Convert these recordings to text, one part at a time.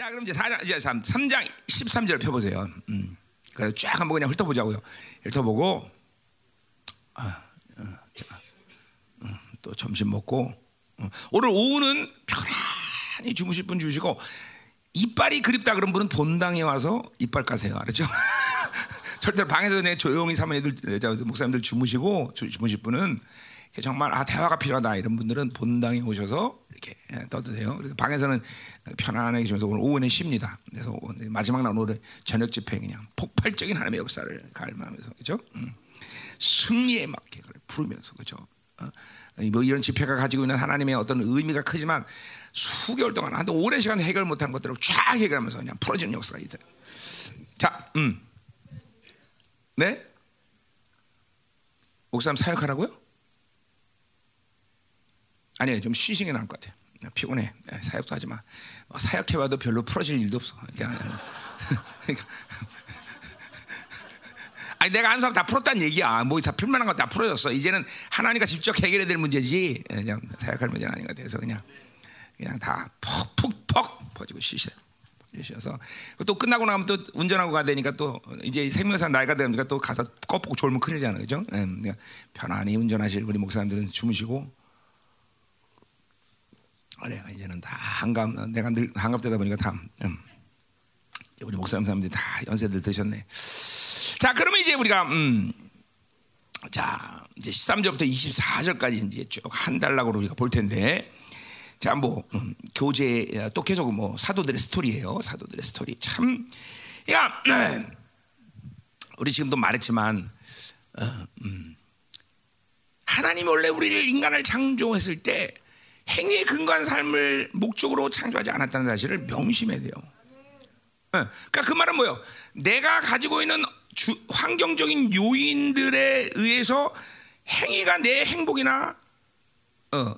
자, 그럼 이제 4장, 이제 3, 3장 13절 펴보세요. 음. 그래서 쫙 한번 그냥 훑어보자고요. 훑어보고, 아, 어, 자, 어, 또 점심 먹고, 어, 오늘 오후는 편안히 주무실 분 주시고, 이빨이 그립다 그런 분은 본당에 와서 이빨 까세요. 알았죠? 절대 방에서 조용히 사모님들, 저, 목사님들 주무시고, 주, 주무실 분은 정말 아 대화가 필요하다 이런 분들은 본당에 오셔서 이렇게 예, 떠도 돼요. 그래서 방에서는 편안하게 계시면서 오늘 오후는 쉽니다. 그래서 마지막 날 오늘 저녁 집회 그냥 폭발적인 하나님의 역사를 갈망하면서 그죠? 음. 승리의 막격을 부르면서 그죠? 어? 뭐 이런 집회가 가지고 있는 하나님의 어떤 의미가 크지만 수개월 동안 한 오랜 시간 해결 못한 것들을 쫙 해결하면서 그냥 풀어지는 역사가 있다. 자, 음, 네? 목사님 사역하라고요? 아니요, 좀 쉬시는 게 나을 것 같아요. 피곤해. 사역도 하지 마. 뭐 사역해봐도 별로 풀어질 일도 없어. 그러니까, 아니 내가 한 사람 다 풀었다는 얘기야. 뭐 다 풀만한 거 다 풀어졌어. 이제는 하나님과 직접 해결해야 될 문제지. 그냥 사역할 문제는 아닌 것 같아서 그냥 그냥 다 푹푹퍽 퍼지고 쉬셔. 쉬셔서 또 끝나고 나면 또 운전하고 가야 되니까 또 이제 생명사 나이가 되니까 또 가서 꺼보고 졸면 큰일이잖아요, 그죠? 네, 편안히 운전하실 우리 목사님들은 주무시고 그래 이제는 다 한감 내가 늘 한갑되다 보니까 다 음. 우리 목사님 사람들이 다 연세들 드셨네. 자 그러면 이제 우리가 음, 자 이제 13절부터 24절까지 이제 쭉 한 달락으로 우리가 볼 텐데 자뭐 음, 교재 또 계속 뭐 사도들의 스토리예요. 사도들의 스토리 참 그러니까 우리 지금도 말했지만 어, 음, 하나님 원래 우리를 인간을 창조했을 때 행위에 근거한 삶을 목적으로 창조하지 않았다는 사실을 명심해야 돼요. 그러니까 그 말은 뭐예요? 내가 가지고 있는 주, 환경적인 요인들에 의해서 행위가 내 행복이나 어,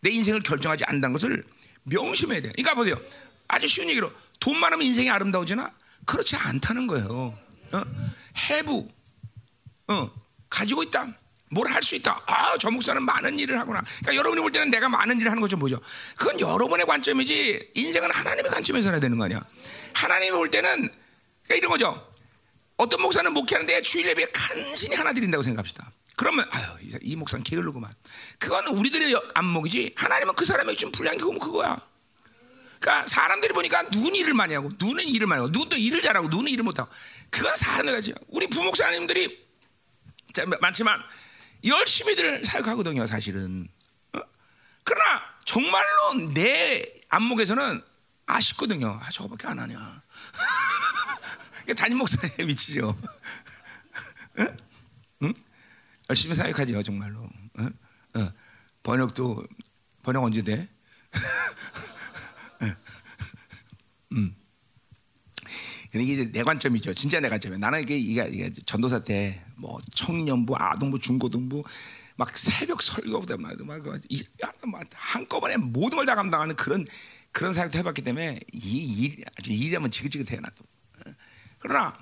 내 인생을 결정하지 않는다는 것을 명심해야 돼요. 그러니까 보세요. 아주 쉬운 얘기로 돈 많으면 인생이 아름다워지나? 그렇지 않다는 거예요. 어? 해부 어, 가지고 있다. 뭘 할 수 있다. 아, 저 목사는 많은 일을 하구나. 그러니까 여러분이 볼 때는 내가 많은 일을 하는 거좀 보죠. 그건 여러분의 관점이지 인생은 하나님의 관점에서 해야 되는 거 아니야. 하나님이 볼 때는 그러니까 이런 거죠. 어떤 목사는 목회하는데 주일 예배에 간신히 하나 드린다고 생각합시다. 그러면 아유 이 목사는 게을르구만. 그건 우리들의 안목이지. 하나님은 그 사람의 좀 불량이 그거면 그거야. 그러니까 사람들이 보니까 누군 일을 많이 하고 누는 일을 많이 하고 누군도 일을 잘하고 누는 일을 못하고 그건 사람들 가지. 우리 부목사님들이 많지만 열심히들 사역하거든요, 사실은. 어? 그러나 정말로 내 안목에서는 아쉽거든요. 아, 저거밖에 안 하냐. 담임 목사의 위치죠. 응? 응? 열심히 사역하죠, 정말로. 어? 어. 번역도 번역 언제 돼? 음. 이게 내 관점이죠. 진짜 내 관점이야. 나는 이게, 이게, 이게 전도사 때 뭐 청년부, 아동부, 중고등부 막 새벽 설교부터 막, 막, 막 한꺼번에 모든 걸 다 감당하는 그런 그런 사역도 해봤기 때문에 이 일, 아주 일하면 지긋지긋해 나도. 그러나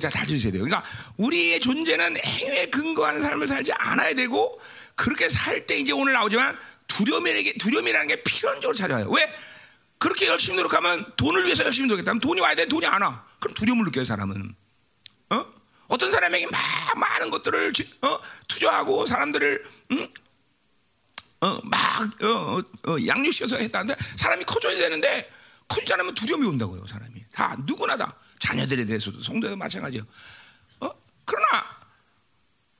잘 들으셔야 돼요. 그러니까 우리의 존재는 행위에 근거한 삶을 살지 않아야 되고 그렇게 살 때 이제 오늘 나오지만 두려움이라는 두려움이라는 게 필연적으로 찾아와요. 왜? 그렇게 열심히 노력하면 돈을 위해서 열심히 노력했다면 돈이 와야 돼 돈이 안 와. 그럼 두려움을 느껴요 사람은. 어? 어떤 사람에게 막 많은 것들을 어? 투자하고 사람들을 응? 어, 막 어, 어, 양육시켜서 했다는데 사람이 커져야 되는데 커지지 않으면 두려움이 온다고요 사람이 다 누구나 다 자녀들에 대해서도 성도도 마찬가지예요. 어? 그러나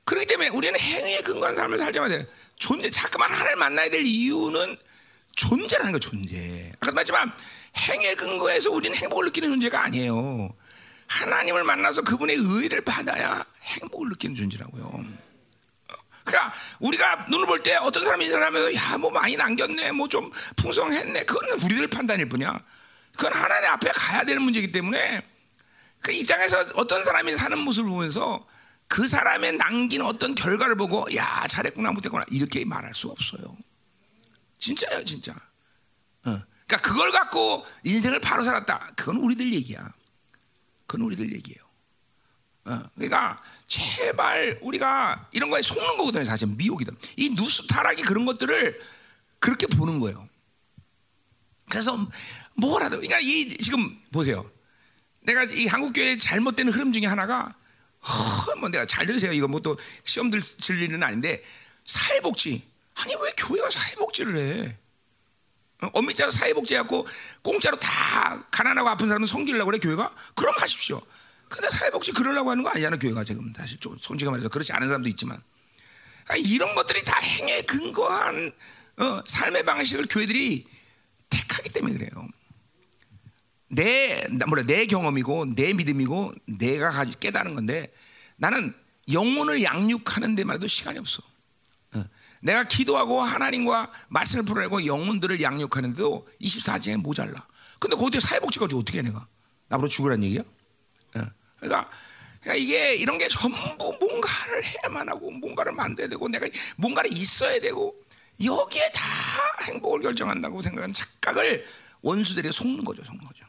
그렇기 때문에 우리는 행위에 근거한 삶을 살자마 돼. 존재 자꾸만 하나를 만나야 될 이유는 존재라는 거 존재. 아까 말했지만 행에 근거해서 우리는 행복을 느끼는 존재가 아니에요. 하나님을 만나서 그분의 의를 받아야 행복을 느끼는 존재라고요. 그러니까 우리가 눈을 볼 때 어떤 사람이 인사하면서 야뭐 많이 남겼네, 뭐 좀 풍성했네, 그건 우리들 판단일 뿐이야. 그건 하나님 앞에 가야 되는 문제이기 때문에 그 이 땅에서 어떤 사람이 사는 모습을 보면서 그 사람의 남긴 어떤 결과를 보고 야 잘했구나 못했구나 이렇게 말할 수 없어요. 진짜요, 진짜. 어. 그러니까 그걸 갖고 인생을 바로 살았다. 그건 우리들 얘기야. 그건 우리들 얘기예요. 어. 그러니까 제발 우리가 이런 거에 속는 거거든요. 사실 미혹이든. 이 누수 타락이 그런 것들을 그렇게 보는 거예요. 그래서 뭐라도 그러니까 이 지금 보세요. 내가 이 한국 교회의 잘못된 흐름 중에 하나가 어, 뭐 내가 잘 들으세요. 이거 뭐 또 시험들 칠 일은 아닌데 사회복지 아니 왜 교회가 사회복지를 해? 어, 엄밀자로 사회복지 해갖고 공짜로 다 가난하고 아픈 사람은 섬기려고 그래 교회가? 그럼 하십시오. 근데 사회복지 그러려고 하는 거 아니잖아 교회가 지금 사실 좀 솔직히 말해서 그렇지 않은 사람도 있지만 아니, 이런 것들이 다 행에 근거한 어, 삶의 방식을 교회들이 택하기 때문에 그래요. 내 뭐라 내 경험이고 내 믿음이고 내가 깨달은 건데 나는 영혼을 양육하는 데만 해도 시간이 없어. 어. 내가 기도하고 하나님과 말씀을 풀어내고 영혼들을 양육하는데도 24시간이 모자라. 근데 거기에 사회복지가 어떻게 해 내가? 나보러 죽으란 얘기야? 어. 그러니까, 그러니까 이게 이런 게 전부 뭔가를 해야만 하고 뭔가를 만들어야 되고 내가 뭔가를 있어야 되고 여기에 다 행복을 결정한다고 생각하는 착각을 원수들이 속는 거죠, 속는 거죠.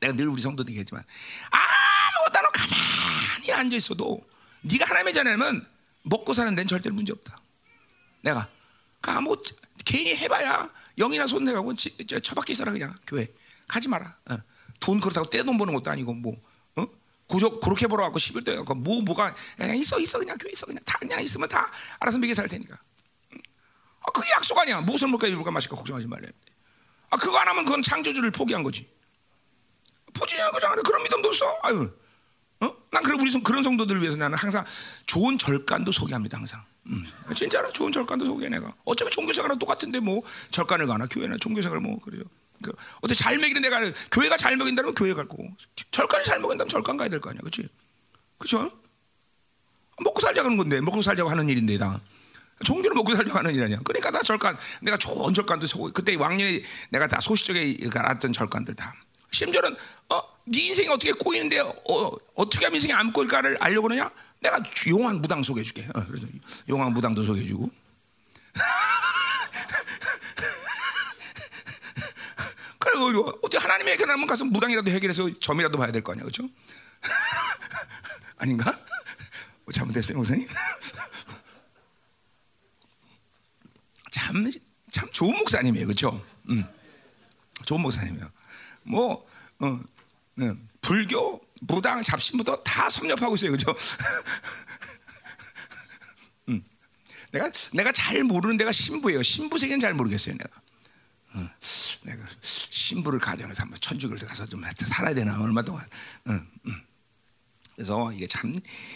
내가 늘 우리 성도들 얘기했지만 아무것도 안 하고 가만히 앉아 있어도 네가 하나님의 자녀면 먹고 사는 데는 절대로 문제 없다. 내가 아무 개인이 해봐야 영이나 손 내가고 처박혀 있어라 그냥 교회 가지 마라. 어. 돈 그렇다고 떼돈 버는 것도 아니고 뭐 어? 고적 그렇게 벌어갖고 11대 갖고 뭐 뭐가 그냥 있어 있어 그냥 교회 있어 그냥 다 그냥 있으면 다 알아서 먹여 살 테니까. 아, 그게 약속 아니야. 무엇을 먹을까 입을까 마실까 걱정하지 말래. 아 그거 안 하면 그건 창조주를 포기한 거지. 포지냐 거잖아. 그런 믿음도 없어. 아유, 어? 난 그런 우리 그런 성도들을 위해서 나는 항상 좋은 절간도 소개합니다. 항상. 음. 진짜로 좋은 절간도 소개 내가. 어차피 종교생활은 똑같은데 뭐 절간을 가나 교회나 종교생활 뭐 그래요. 그 어떻게 잘 먹이는 데가 교회가 잘 먹인다면 교회 갈 거고 절간이 잘 먹인다면 절간 가야 될 거 아니야, 그렇지? 그렇죠? 먹고 살자는 건데 먹고 살자고 하는 일인데 다. 종교를 먹고 살려고 하는 일 아니야. 그러니까 다 절간, 내가 좋은 절간도 소 그때 왕년에 내가 다 소시적에 알았던 절간들 다. 심지어는 어, 네 인생이 어떻게 꼬이는데 어, 어떻게 하면 인생이 안 꼬일까를 알려고 그러냐? 내가 용왕 무당 소개해 줄게. 어, 그래서 용왕 무당도 소개해 주고. 그리고 어떻게 하나님의 해결하면 가서 무당이라도 해결해서 점이라도 봐야 될 거 아니야, 그렇죠? 아닌가? 뭐 잘못됐어요, 목사님? 참, 참 좋은 목사님이에요, 그렇죠? 음, 좋은 목사님이에요. 뭐 어, 네. 불교, 무당, 잡신부터 다 섭렵하고 있어요, 그죠? 음. 내가 내가 잘 모르는 데가 신부예요. 신부 세계는 잘 모르겠어요, 내가. 어, 내가 신부를 가정해서 한번 천주교를 가서 좀 살아야 되나 얼마 동안. 음, 음. 그래서 이게 참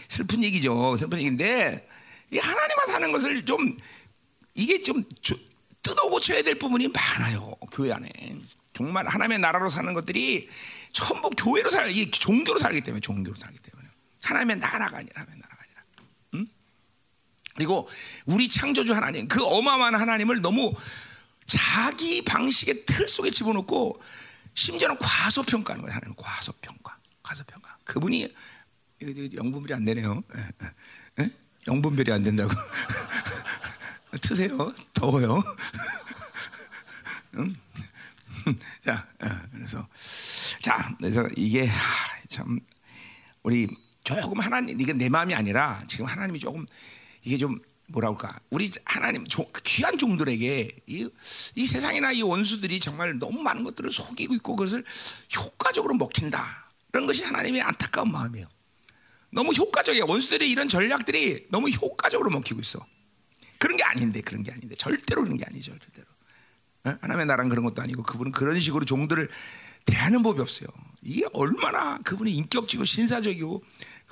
슬픈 얘기죠. 슬픈 얘기인데 이 하나님과 사는 것을 좀 이게 좀 뜯어 고쳐야 될 부분이 많아요 교회 안에. 정말 하나님의 나라로 사는 것들이 전부 교회로 살, 이 종교로 살기 때문에 종교로 살기 때문에 하나님의 나라가 아니라 하나님의 나라가 아니라. 응? 그리고 우리 창조주 하나님, 그 어마어마한 하나님을 너무 자기 방식의 틀 속에 집어넣고 심지어는 과소평가하는 거예요. 하나님 과소평가, 과소평가. 그분이 영분별이 안 되네요. 에? 에? 영분별이 안 된다고. 트세요. 더워요. 응? 자, 어, 그래서 자, 그래서 이게 참 우리 조금 하나님 이게 내 마음이 아니라 지금 하나님이 조금 이게 좀 뭐라 할까? 우리 하나님 귀한 종들에게 이, 이 세상이나 이 원수들이 정말 너무 많은 것들을 속이고 있고 그것을 효과적으로 먹힌다. 그런 것이 하나님의 안타까운 마음이에요. 너무 효과적이야. 원수들의 이런 전략들이 너무 효과적으로 먹히고 있어. 그런 게 아닌데, 그런 게 아닌데, 절대로 그런 게 아니죠, 절대로. 하나님의 나라는 그런 것도 아니고 그분은 그런 식으로 종들을 대하는 법이 없어요. 이게 얼마나 그분이 인격적이고 신사적이고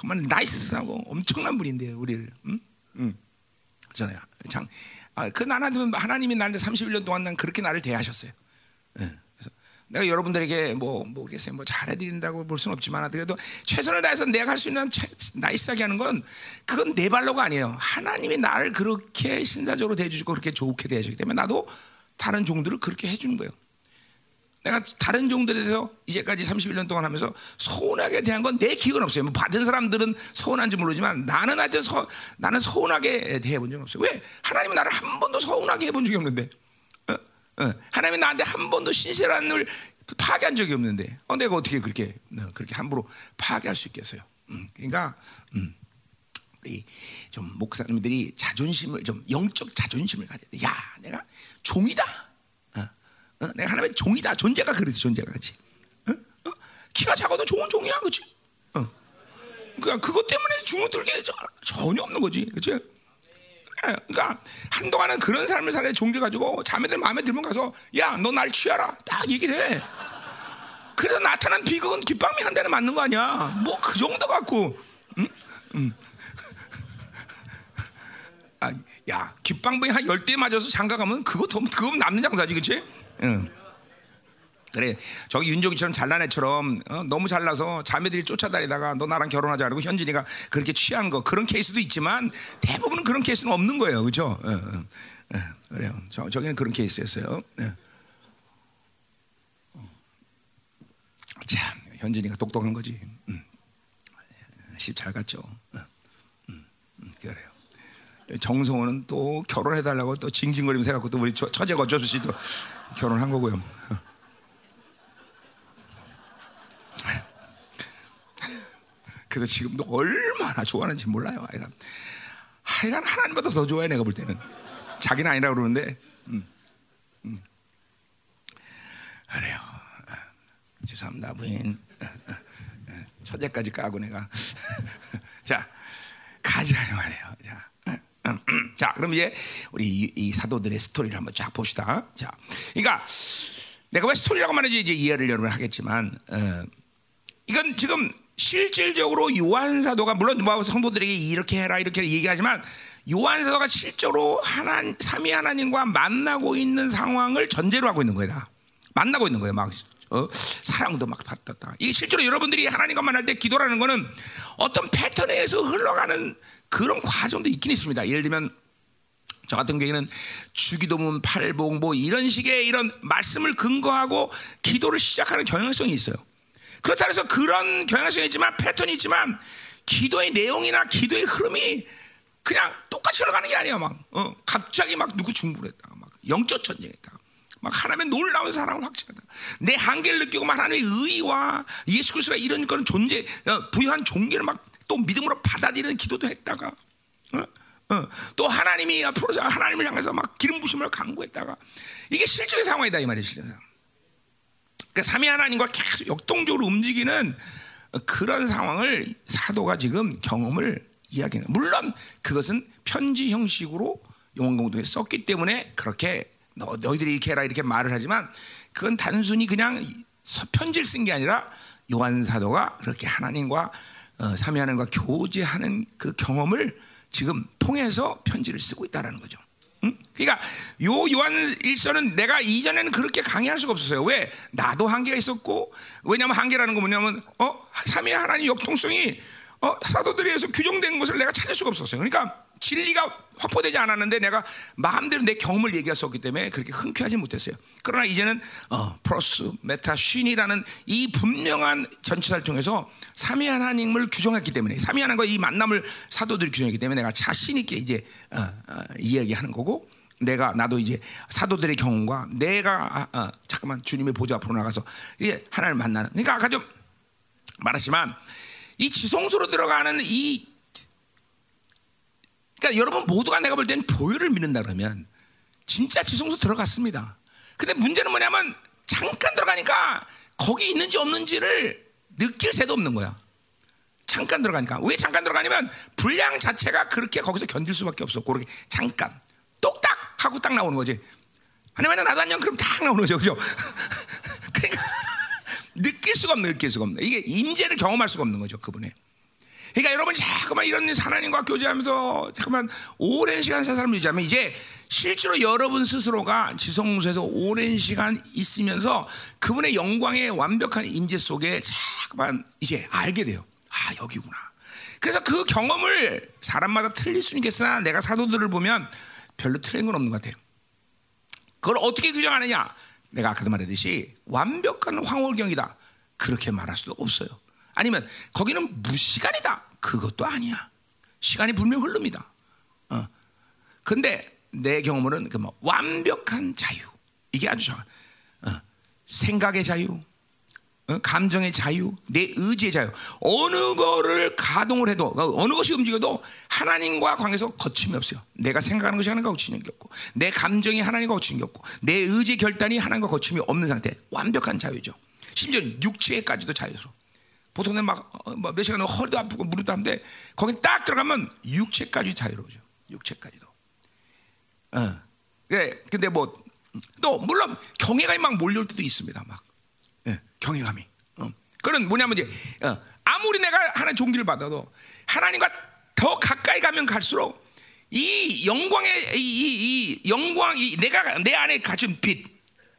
정말 nice하고 엄청난 분인데요, 우리를. 응? 응. 그잖아요. 참, 아, 그 나는 하나님이 나한테 31년 동안 난 그렇게 나를 대하셨어요. 응. 그래서 내가 여러분들에게 뭐 뭐겠어요, 뭐 잘해드린다고 볼 수는 없지만 그래도 최선을 다해서 내가 할 수 있는 최, nice하게 하는 건 그건 내 발로가 아니에요. 하나님이 나를 그렇게 신사적으로 대해주시고 그렇게 좋게 대해주기 때문에 나도 다른 종들을 그렇게 해주는 거예요. 내가 다른 종들에 대해서 이제까지 31년 동안 하면서 서운하게 대한 건 내 기억은 없어요. 뭐 받은 사람들은 서운한지 모르지만 나는 하여튼 서, 나는 서운하게 대해본 적은 없어요. 왜? 하나님은 나를 한 번도 서운하게 해본 적이 없는데. 어? 어. 하나님이 나한테 한 번도 신실한 을 파괴한 적이 없는데. 어, 내가 어떻게 그렇게, 어, 그렇게 함부로 파괴할 수 있겠어요. 음, 그러니까, 음, 좀 목사님들이 자존심을 좀 영적 자존심을 가져야 돼. 야, 내가 종이다. 어? 어? 내가 하나님의 종이다. 존재가 그렇지 존재가 그렇지. 어? 어? 키가 작아도 좋은 종이야, 그렇지? 어. 그러니까 그것 때문에 주눅들 게 전혀 없는 거지, 그렇지? 그러니까 한동안은 그런 삶을 살아 종교 가지고 자매들 마음에 들면 가서 야 너 날 취하라 딱 얘기를 해. 그래서 나타난 비극은 깃방미 한 대는 맞는 거 아니야? 뭐 그 정도 갖고, 응? 응. 아, 야 깃방미 한열 대 맞아서 장가 가면 그거 더 그거 남는 장사지, 그렇지? 응. 그래 저기 윤종이처럼 잘난 애처럼 어, 너무 잘나서 자매들이 쫓아다니다가 너 나랑 결혼하자 그러고 현진이가 그렇게 취한 거 그런 케이스도 있지만 대부분은 그런 케이스는 없는 거예요 그죠 어, 어, 어, 그래요. 저, 저기는 그런 케이스였어요. 참 현진이가 똑똑한 거지. 음. 십잘 갔죠. 음, 음, 그래요 정성호는 또 결혼해달라고 또 징징거리면서 해갖고 또 우리 처제가 어쩔 수 없이 또 결혼한 거고요 그래서 지금도 얼마나 좋아하는지 몰라요. 하여간, 하여간 하나님보다 더 좋아해 내가 볼 때는. 자기는 아니라 그러는데. 음, 음. 그래요. 죄송합니다 부인. 처제까지 까고 내가. 자 가자 말이에요. 자. 자, 그럼 이제 우리 이, 이, 사도들의 스토리를 한번 쫙 봅시다. 자, 그러니까 내가 왜 스토리라고 말하지 이제 이해를 여러분 하겠지만, 어, 이건 지금 실질적으로 요한 사도가 물론 뭐 성도들에게 이렇게 해라 이렇게 얘기하지만 요한 사도가 실제로 하나 삼위 하나님과 만나고 있는 상황을 전제로 하고 있는 거다. 만나고 있는 거예요. 막 어? 사랑도 막 받았다. 이게 실제로 여러분들이 하나님과 만날 때 기도라는 거는 어떤 패턴에 의해서 흘러가는 그런 과정도 있긴 있습니다. 예를 들면 저 같은 경우에는 주기도문 팔복 뭐 이런 식의 이런 말씀을 근거하고 기도를 시작하는 경향성이 있어요. 그렇다 해서 그런 경향성이 있지만 패턴이 있지만 기도의 내용이나 기도의 흐름이 그냥 똑같이 흘러가는 게 아니야 막 어, 갑자기 막 누구 중불했다가 막 영적 전쟁했다가 막 하나님의 놀라운 사랑을 확증하다 내 한계를 느끼고 막 하나님의 의와 예수 그리스도가 이런 그런 존재 어, 부여한 종교를 막 또 믿음으로 받아들이는 기도도 했다가 어? 어, 또 하나님이 앞으로 하나님을 향해서 막 기름 부심을 강구했다가 이게 실제의 상황이다 이 말이에요 실제 상황. 그러니까 삼위 하나님과 계속 역동적으로 움직이는 그런 상황을 사도가 지금 경험을 이야기하는. 물론 그것은 편지 형식으로 용원공도에 썼기 때문에 그렇게 너, 너희들이 이렇게 해라 이렇게 말을 하지만 그건 단순히 그냥 편지를 쓴 게 아니라 요한 사도가 그렇게 하나님과 어, 삼위 하나님과 교제하는 그 경험을 지금 통해서 편지를 쓰고 있다라는 거죠. 그러니까 요 요한 일서는 내가 이전에는 그렇게 강의할 수가 없었어요. 왜? 나도 한계가 있었고 왜냐하면 한계라는 거 뭐냐면 어 삼위 하나님 역동성이 어 사도들에 의해서 규정된 것을 내가 찾을 수가 없었어요. 그러니까 진리가 확보되지 않았는데 내가 마음대로 내 경험을 얘기할 수 없기 때문에 그렇게 흔쾌하지 못했어요. 그러나 이제는 어, πρός, μετά, σύν이라는 이 분명한 전체를 통해서 삼위 하나님을 규정했기 때문에 삼위 하나님과 이 만남을 사도들이 규정했기 때문에 내가 자신 있게 이제 어, 어, 이야기하는 거고 내가 나도 이제 사도들의 경험과 내가 아, 어, 잠깐만 주님의 보좌 앞으로 나가서 이게 하나님을 만나는 그러니까 아까 좀 말했지만 이 지성소로 들어가는 이 그러니까 여러분 모두가 내가 볼 때는 보혈을 믿는다 그러면 진짜 지성소 들어갔습니다. 근데 문제는 뭐냐면 잠깐 들어가니까 거기 있는지 없는지를 느낄 새도 없는 거야. 잠깐 들어가니까 왜 잠깐 들어가냐면 분량 자체가 그렇게 거기서 견딜 수밖에 없어. 그렇게 잠깐 똑딱 하고 딱 나오는 거지. 하나님 나도 안녕 그럼 딱 나오는 거죠, 그죠? 그러니까 느낄 수가 없는, 느낄 수가 없는. 이게 인재를 경험할 수가 없는 거죠, 그분의. 그러니까 여러분이 자꾸만 이런 하나님과 교제하면서 잠깐만 오랜 시간 사 사람을 유지하면 이제 실제로 여러분 스스로가 지성소에서 오랜 시간 있으면서 그분의 영광의 완벽한 임재 속에 자꾸만 이제 알게 돼요. 아 여기구나. 그래서 그 경험을 사람마다 틀릴 수는 있겠으나 내가 사도들을 보면 별로 틀린 건 없는 것 같아요. 그걸 어떻게 규정하느냐? 내가 아까도 말했듯이 완벽한 황홀경이다. 그렇게 말할 수도 없어요. 아니면 거기는 무시간이다. 그것도 아니야. 시간이 분명 흐릅니다. 어. 근데 내 경험으로는 그 뭐 완벽한 자유. 이게 아주 좋아. 어. 생각의 자유, 어? 감정의 자유, 내 의지의 자유, 어느 거를 가동을 해도 어, 어느 것이 움직여도 하나님과 관계에서 거침이 없어요. 내가 생각하는 것이 하나님과 거침이 없고, 내 감정이 하나님과 거침이 없고, 내 의지 결단이 하나님과 거침이 없는 상태, 완벽한 자유죠. 심지어 육체까지도 자유로. 보통은 막몇 어, 시간 허리도 아프고 무릎도 아픈데 거기 딱 들어가면 육체까지 자유로워져. 육체까지도. 어. 예, 근데 뭐 또 물론 경외감이 막 몰려올 때도 있습니다. 막 예, 경외감이. 어. 그건 뭐냐면 이제 어, 아무리 내가 하나님 종기를 받아도 하나님과 더 가까이 가면 갈수록 이 영광의 이, 이, 이 영광 이 내가 내 안에 가진 빛,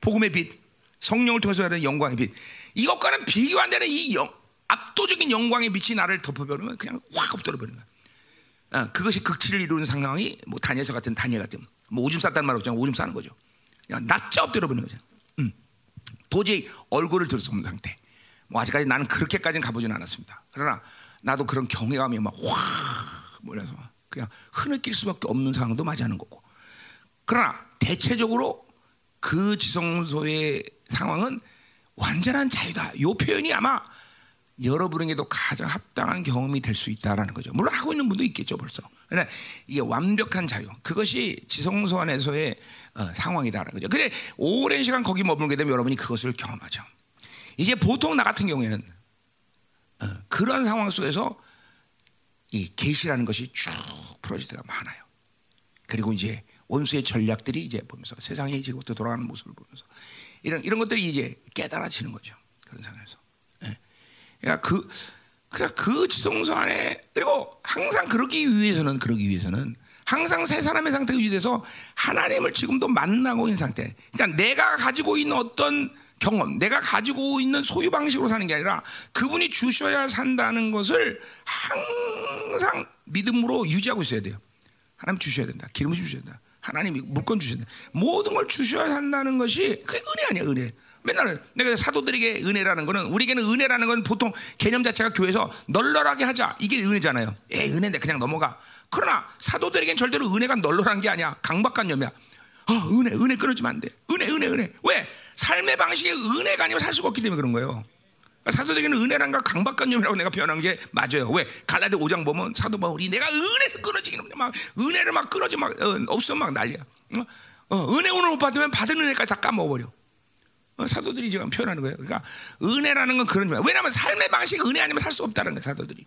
복음의 빛, 성령을 통해서 하는 영광의 빛, 이것과는 비교 안 되는 이 영, 압도적인 영광의 빛이 나를 덮어버리면 그냥 확 엎드려 버리는 거야. 어, 그것이 극치를 이루는 상황이 뭐 다니엘서 같은 다니엘 같은 뭐 오줌 쌌다는 말 없잖아. 오줌 싸는 거죠. 그냥 낯자 엎드려 버리는 거죠. 음. 도저히 얼굴을 들 수 없는 상태. 뭐 아직까지 나는 그렇게까지는 가보진 않았습니다. 그러나 나도 그런 경외감이 막확 몰려서 그냥 흐느낄 수밖에 없는 상황도 맞이하는 거고. 그러나 대체적으로 그 지성소의 상황은 완전한 자유다. 이 표현이 아마 여러분에게도 가장 합당한 경험이 될 수 있다라는 거죠. 물론 하고 있는 분도 있겠죠, 벌써. 그러나 이게 완벽한 자유. 그것이 지성소 안에서의 어, 상황이다라는 거죠. 근데 오랜 시간 거기 머물게 되면 여러분이 그것을 경험하죠. 이제 보통 나 같은 경우에는 어, 그런 상황 속에서 이 계시라는 것이 쭉 풀어질 때가 많아요. 그리고 이제 원수의 전략들이 이제 보면서 이제 또 돌아가는 모습을 보면서 이런 이런 것들이 이제 깨달아지는 거죠. 그런 상황에서. 그러니까 그 그러니까 그 지성소 안에 그리고 항상 그러기 위해서는 그러기 위해서는 항상 세 사람의 상태가 유지돼서 하나님을 지금도 만나고 있는 상태. 그러니까 내가 가지고 있는 어떤 경험, 내가 가지고 있는 소유 방식으로 사는 게 아니라 그분이 주셔야 산다는 것을 항상 믿음으로 유지하고 있어야 돼요. 하나님 주셔야 된다. 기름을 주셔야 된다. 하나님이 물건 주셔야 된다. 모든 걸 주셔야 한다는 것이 그 은혜 아니야, 은혜. 맨날 내가 사도들에게 은혜라는 거는 우리에게는 은혜라는 건 보통 개념 자체가 교회에서 널널하게 하자 이게 은혜잖아요. 에 은혜인데 그냥 넘어가. 그러나 사도들에게는 절대로 은혜가 널널한 게 아니야. 강박관념이야. 어, 은혜 은혜 끊어지면 안 돼. 은혜 은혜 은혜. 왜? 삶의 방식이 은혜가 아니면 살 수가 없기 때문에 그런 거예요. 그러니까 사도들에게는 은혜란가 강박관념이라고 내가 표현한 게 맞아요. 왜? 갈라디 5장 보면 사도 바울이 내가 은혜에서 끊어지기는 막 은혜를 막 끊어지 막 어, 없으면 막 난리야. 어, 어, 은혜 오늘 못 받으면 받은 은혜까지 다 까먹어버려. 어, 사도들이 지금 표현하는 거예요. 그러니까 은혜라는 건 그런 거예요. 왜냐하면 삶의 방식이 은혜 아니면 살 수 없다는 거예요. 사도들이.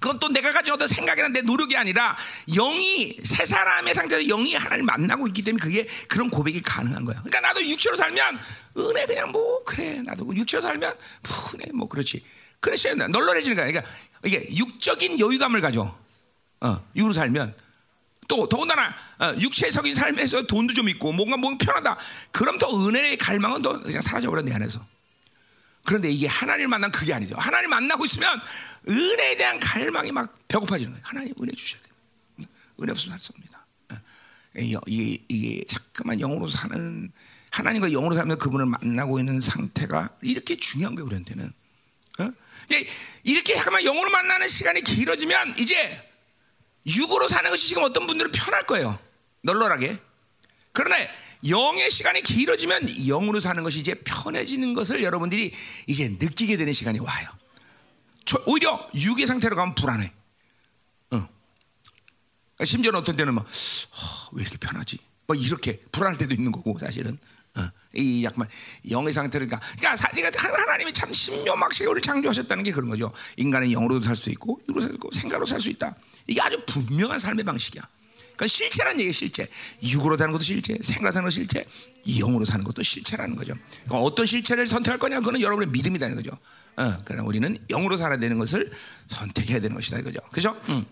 그건 또 내가 가진 어떤 생각이나 내 노력이 아니라 영이 세 사람의 상태에서 영이 하나님 만나고 있기 때문에 그게 그런 고백이 가능한 거야. 그러니까 나도 육체로 살면 은혜 그냥 뭐 그래 나도 육체로 살면 뭐 은혜 뭐 그렇지. 그래서 널널해지는 거야. 그러니까 이게 육적인 여유감을 가져. 어, 육으로 살면 또 더군다나 어, 육체적인 삶에서 돈도 좀 있고 뭔가 뭔가 편하다. 그럼 더 은혜의 갈망은 더 그냥 사라져 버려 내 안에서. 그런데 이게 하나님을 만난 그게 아니죠. 하나님 만나고 있으면 은혜에 대한 갈망이 막 배고파지는 거예요. 하나님 은혜 주셔야 돼요. 은혜 없으면 할수 없습니다. 어, 이게, 이게 자꾸만 영으로 사는 하나님과 영으로 살면서 그분을 만나고 있는 상태가 이렇게 중요한 거예요. 우리한테는. 어? 이렇게 잠깐만 영으로 만나는 시간이 길어지면 이제 육으로 사는 것이 지금 어떤 분들은 편할 거예요. 널널하게. 그러나 영의 시간이 길어지면 영으로 사는 것이 이제 편해지는 것을 여러분들이 이제 느끼게 되는 시간이 와요. 오히려 육의 상태로 가면 불안해. 어. 심지어는 어떤 때는 막, 어, 왜 이렇게 편하지? 뭐 이렇게 불안할 때도 있는 거고, 사실은. 어. 이 약간 영의 상태를 그러니까, 그러니까 하나님이 참 신묘막시게 우리를 창조하셨다는 게 그런 거죠. 인간은 영으로도 살 수 있고, 육으로 살수 있고, 생각으로 살 수 있다. 이게 아주 분명한 삶의 방식이야. 그러니까 실체라는 얘기가 실체. 육으로 사는 것도 실체, 생각으로 사는 것도 실체, 영으로 사는 것도 실체라는 거죠. 그러니까 어떤 실체를 선택할 거냐, 그거는 여러분의 믿음이라는 거죠. 어, 그러나 우리는 영으로 살아야 되는 것을 선택해야 되는 것이다 이거죠. 그죠? 음.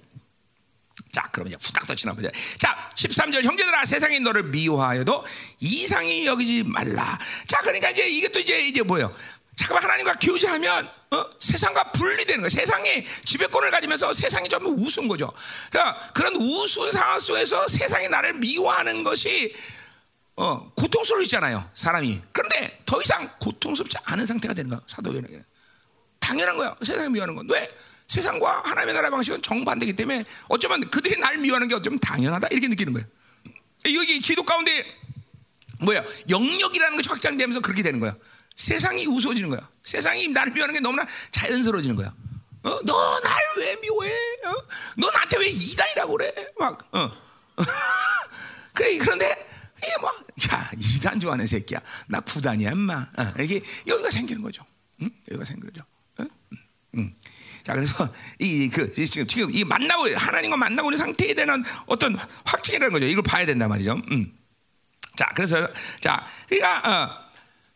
자, 그럼 이제 후딱 더 지나보자. 자, 13절 형제들아 세상이 너를 미워하여도 이상히 여기지 말라. 자, 그러니까 이제 이것도 이제 이제 뭐예요? 잠깐만 하나님과 교제하면 어? 세상과 분리되는 거예요. 세상에 지배권을 가지면서 세상이 전부 우스운 거죠. 그러니까 그런 우스운 상황 속에서 세상이 나를 미워하는 것이 어, 고통스러워지잖아요. 사람이. 그런데 더 이상 고통스럽지 않은 상태가 되는 거야. 사도행에 당연한 거야. 세상이 미워하는 건. 왜? 세상과 하나님의 나라 방식은 정반대기 때문에 어쩌면 그들이 날 미워하는 게 어쩌면 당연하다 이렇게 느끼는 거예요. 여기 기도 가운데 뭐야 영역이라는 것이 확장되면서 그렇게 되는 거야. 세상이 우스워지는 거야. 세상이 나를 미워하는 게 너무나 자연스러워지는 거야. 어? 너 날 왜 미워해? 어? 너 나한테 왜 이단이라고 그래? 막 어. 그래 그런데 이게 막, 야, 이단 좋아하는 새끼야. 나 구단이야, 인마. 어, 이게 여기가 생기는 거죠. 응? 여기가 생기는 거죠. 자, 그래서 이, 그, 지금, 지금 이 만나고, 하나님과 만나고 있는 상태에 대한 어떤 확증이라는 거죠. 이걸 봐야 된단 말이죠. 음. 자, 그래서, 자, 그러니까, 어,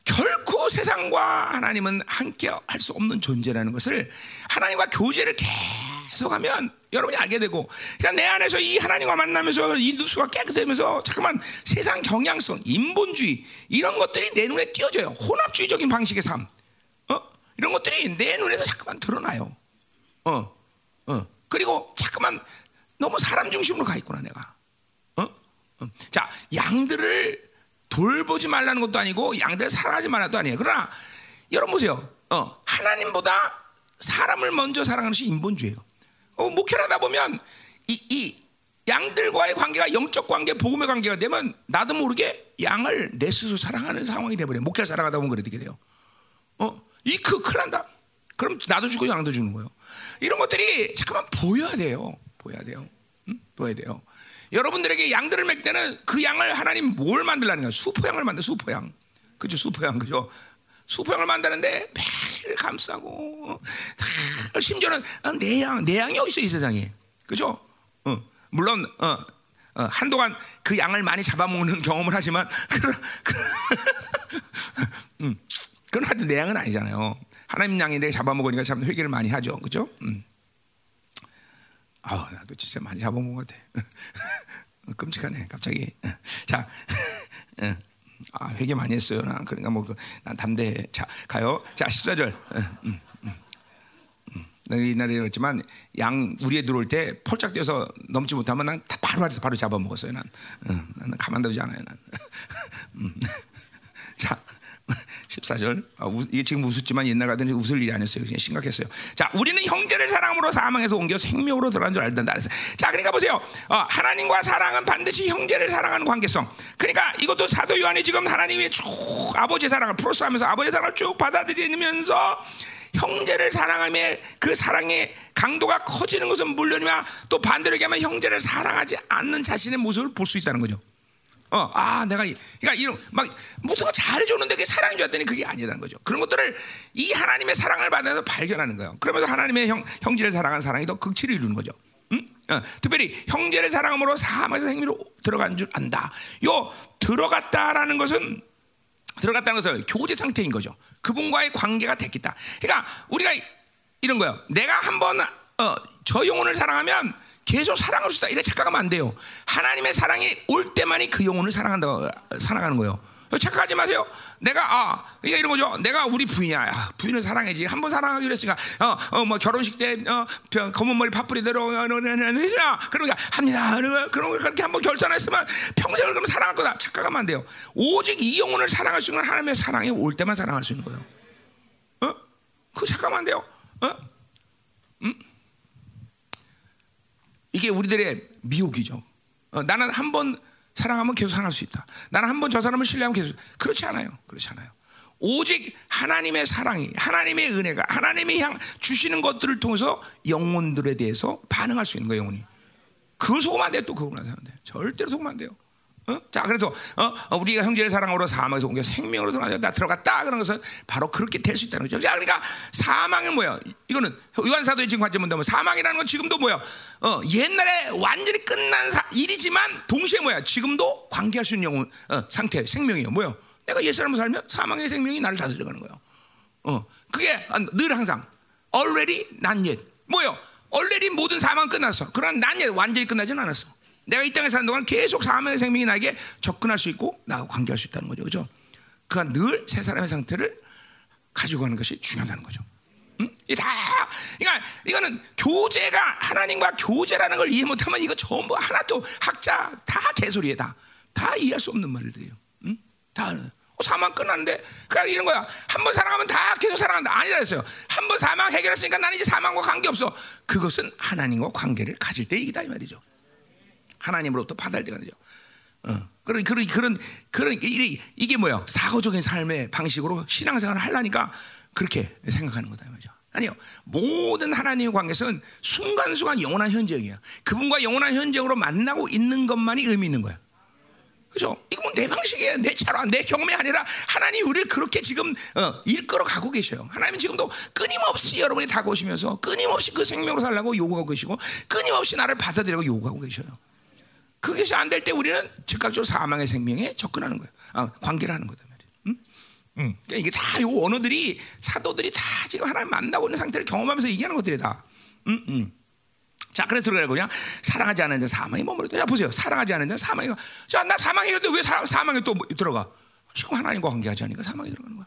결코 세상과 하나님은 함께 할 수 없는 존재라는 것을 하나님과 교제를 계속하면 여러분이 알게 되고, 그러니까 내 안에서 이 하나님과 만나면서 이 누수가 깨끗해면서 잠깐만 세상 경향성, 인본주의 이런 것들이 내 눈에 띄어져요. 혼합주의적인 방식의 삶, 어? 이런 것들이 내 눈에서 잠깐만 드러나요. 어, 어. 그리고 잠깐만 너무 사람 중심으로 가 있구나 내가. 어? 어. 자, 양들을 돌보지 말라는 것도 아니고 양들을 사랑하지 말라는 것도 아니에요. 그러나 여러분 보세요. 어, 하나님보다 사람을 먼저 사랑하는 것이 인본주의예요. 어, 목회를 하다 보면 이, 이 양들과의 관계가 영적 관계, 복음의 관계가 되면 나도 모르게 양을 내 스스로 사랑하는 상황이 돼버려요. 목회를 사랑하다 보면 그렇게 돼요. 어, 이그 큰일 난다. 그럼 나도 주고 양도 주는 거예요. 이런 것들이 잠깐만 보여야 돼요. 보여야 돼요. 응? 보여야 돼요. 여러분들에게 양들을 맺 때는 그 양을 하나님 뭘 만들라는 거야? 수포양을 만들 수포양. 그죠? 수포양. 그죠? 수포양을 만드는데 매일 감싸고 다 심지어는 어, 내 양, 내 양이 어디 있어 이 세상에. 그죠? 어, 물론 어, 어, 한동안 그 양을 많이 잡아먹는 경험을 하지만 그런 그, 음, 그건 하여튼 내 양은 아니잖아요. 하나님 내가 잡아먹으니까 참 회개를 많이 하죠. 그죠? 음. 아, 나도 진짜 많이 잡아먹은 것 같아. 끔찍하네, 갑자기. 자, 아, 회개 많이 했어요. 나 그러니까 뭐, 그, 난 담대. 자, 가요. 자, 14절. 음, 음, 음. 내가 옛날에 그랬지만, 양, 우리에 들어올 때 폴짝 뛰어서 넘지 못하면 난 바로 아래서 바로 잡아먹었어요. 난. 어, 나는 가만두지 않아요. 난. 음. 자, 14절. 아, 우, 이게 지금 웃었지만 옛날 같은 웃을 일이 아니었어요. 그냥 심각했어요. 자, 우리는 형제를 사랑으로 사망에서 옮겨 생명으로 들어간 줄 알단다. 그래서 자, 그러니까 보세요. 어, 하나님과 사랑은 반드시 형제를 사랑하는 관계성. 그러니까 이것도 사도 요한이 지금 하나님의 쭉 아버지 사랑을 프로스하면서 아버지 사랑을 쭉 받아들이면서 형제를 사랑하며 그 사랑의 강도가 커지는 것은 물론이야 또 반대로 얘기하면 형제를 사랑하지 않는 자신의 모습을 볼 수 있다는 거죠. 어, 아, 내가, 그러니까 이런, 막, 모든 거 잘해줬는데 그게 사랑인 줄 알았더니 그게 아니라는 거죠. 그런 것들을 이 하나님의 사랑을 받아서 발견하는 거예요. 그러면서 하나님의 형, 형제를 사랑하는 사랑이 더 극치를 이루는 거죠. 응? 어, 특별히 형제를 사랑함으로 사함에서 생미로 들어간 줄 안다. 요, 들어갔다라는 것은, 들어갔다는 것은 교제 상태인 거죠. 그분과의 관계가 됐겠다. 그러니까 우리가 이런 거예요. 내가 한번, 어, 저 영혼을 사랑하면 계속 사랑할 수 있다. 이래 착각하면 안 돼요. 하나님의 사랑이 올 때만이 그 영혼을 사랑한다, 사랑하는 거예요. 착각하지 마세요. 내가 아 이게 이런 거죠. 내가 우리 부인이야. 아, 부인을 사랑해지. 한 번 사랑하기로 했으니까 어어뭐 결혼식 때 어, 검은 머리 파뿌리 대로 그러니까 합니다. 그런 거 그렇게 한 번 결단했으면 평생을 그럼 사랑할 거다. 착각하면 안 돼요. 오직 이 영혼을 사랑할 수 있는 하나님의 사랑이 올 때만 사랑할 수 있는 거예요. 어? 그 착각하면 안 돼요. 어? 음? 이게 우리들의 미혹이죠. 어, 나는 한 번 사랑하면 계속 사랑할 수 있다. 나는 한 번 저 사람을 신뢰하면 계속 그렇지 않아요. 그렇지 않아요. 오직 하나님의 사랑이, 하나님의 은혜가, 하나님의 향 주시는 것들을 통해서 영혼들에 대해서 반응할 수 있는 거예요, 영혼이. 그걸 속으면 안 돼, 또 그걸 안 돼. 절대로 속으면 안 돼요. 어? 자, 그래서 어? 어 우리가 형제를 사랑으로 사망에서 옮겨 생명으로 들어가다 들어갔다 그런 것은 바로 그렇게 될 수 있다는 거죠. 자, 그러니까 사망은 뭐야? 이거는 요한 사도의 지금 관점 본다면 사망이라는 건 지금도 뭐야? 어, 옛날에 완전히 끝난 사, 일이지만 동시에 뭐야? 지금도 관계할 수 있는 영혼 어, 상태, 생명이에요. 뭐야? 내가 옛사람으로 살면 사망의 생명이 나를 다스려가는 거예요. 어, 그게 늘 항상 already not yet. 뭐요? already 모든 사망 끝났어. 그러나 not yet 완전히 끝나지는 않았어. 내가 이 땅에 사는 동안 계속 사망의 생명이 나에게 접근할 수 있고 나하고 관계할 수 있다는 거죠. 그죠? 그가 늘 새 사람의 상태를 가지고 가는 것이 중요하다는 거죠. 응? 다, 그러니까 이거는 교제가 하나님과 교제라는 걸 이해 못하면 이거 전부 하나도 학자 다 개소리에 다, 다 이해할 수 없는 말들이에요. 응? 다 어, 사망 끝났는데 그냥 이런 거야. 한 번 사랑하면 다 계속 사랑한다. 아니라 했어요. 한 번 사망 해결했으니까 나는 이제 사망과 관계 없어. 그것은 하나님과 관계를 가질 때 얘기다 이 말이죠. 하나님으로부터 받아야 되는 거죠. 어, 그런 그런 그런 그런 이게, 이게 뭐야? 사고적인 삶의 방식으로 신앙생활을 하려니까 그렇게 생각하는 거다 말이죠. 아니요. 모든 하나님의 관계는 순간순간 영원한 현재이에요. 그분과 영원한 현재로 만나고 있는 것만이 의미 있는 거예요. 그죠? 이건 내 방식이에요. 내 차로, 내 경험이 아니라 하나님 우리를 그렇게 지금 어, 일끌어 가고 계셔요. 하나님 지금도 끊임없이 여러분이 다가오시면서 끊임없이 그 생명으로 살라고 요구하고 계시고 끊임없이 나를 받아들이고 요구하고 계셔요. 그것이 안 될 때 우리는 즉각적으로 사망의 생명에 접근하는 거예요. 아, 관계를 하는 거다 말이에요. 응? 응. 그러니까 이게 다 요 언어들이 사도들이 다 지금 하나님 만나고 있는 상태를 경험하면서 얘기하는 것들이다. 응, 응. 자, 그래서 들어가고 그냥 사랑하지 않는 자 사망이 머무르다. 자, 보세요. 사랑하지 않는 자 사망이. 자, 나 사망이었는데 왜 사, 사망에 또 들어가? 지금 하나님과 관계하지 않으니까 사망이 들어가는 거야.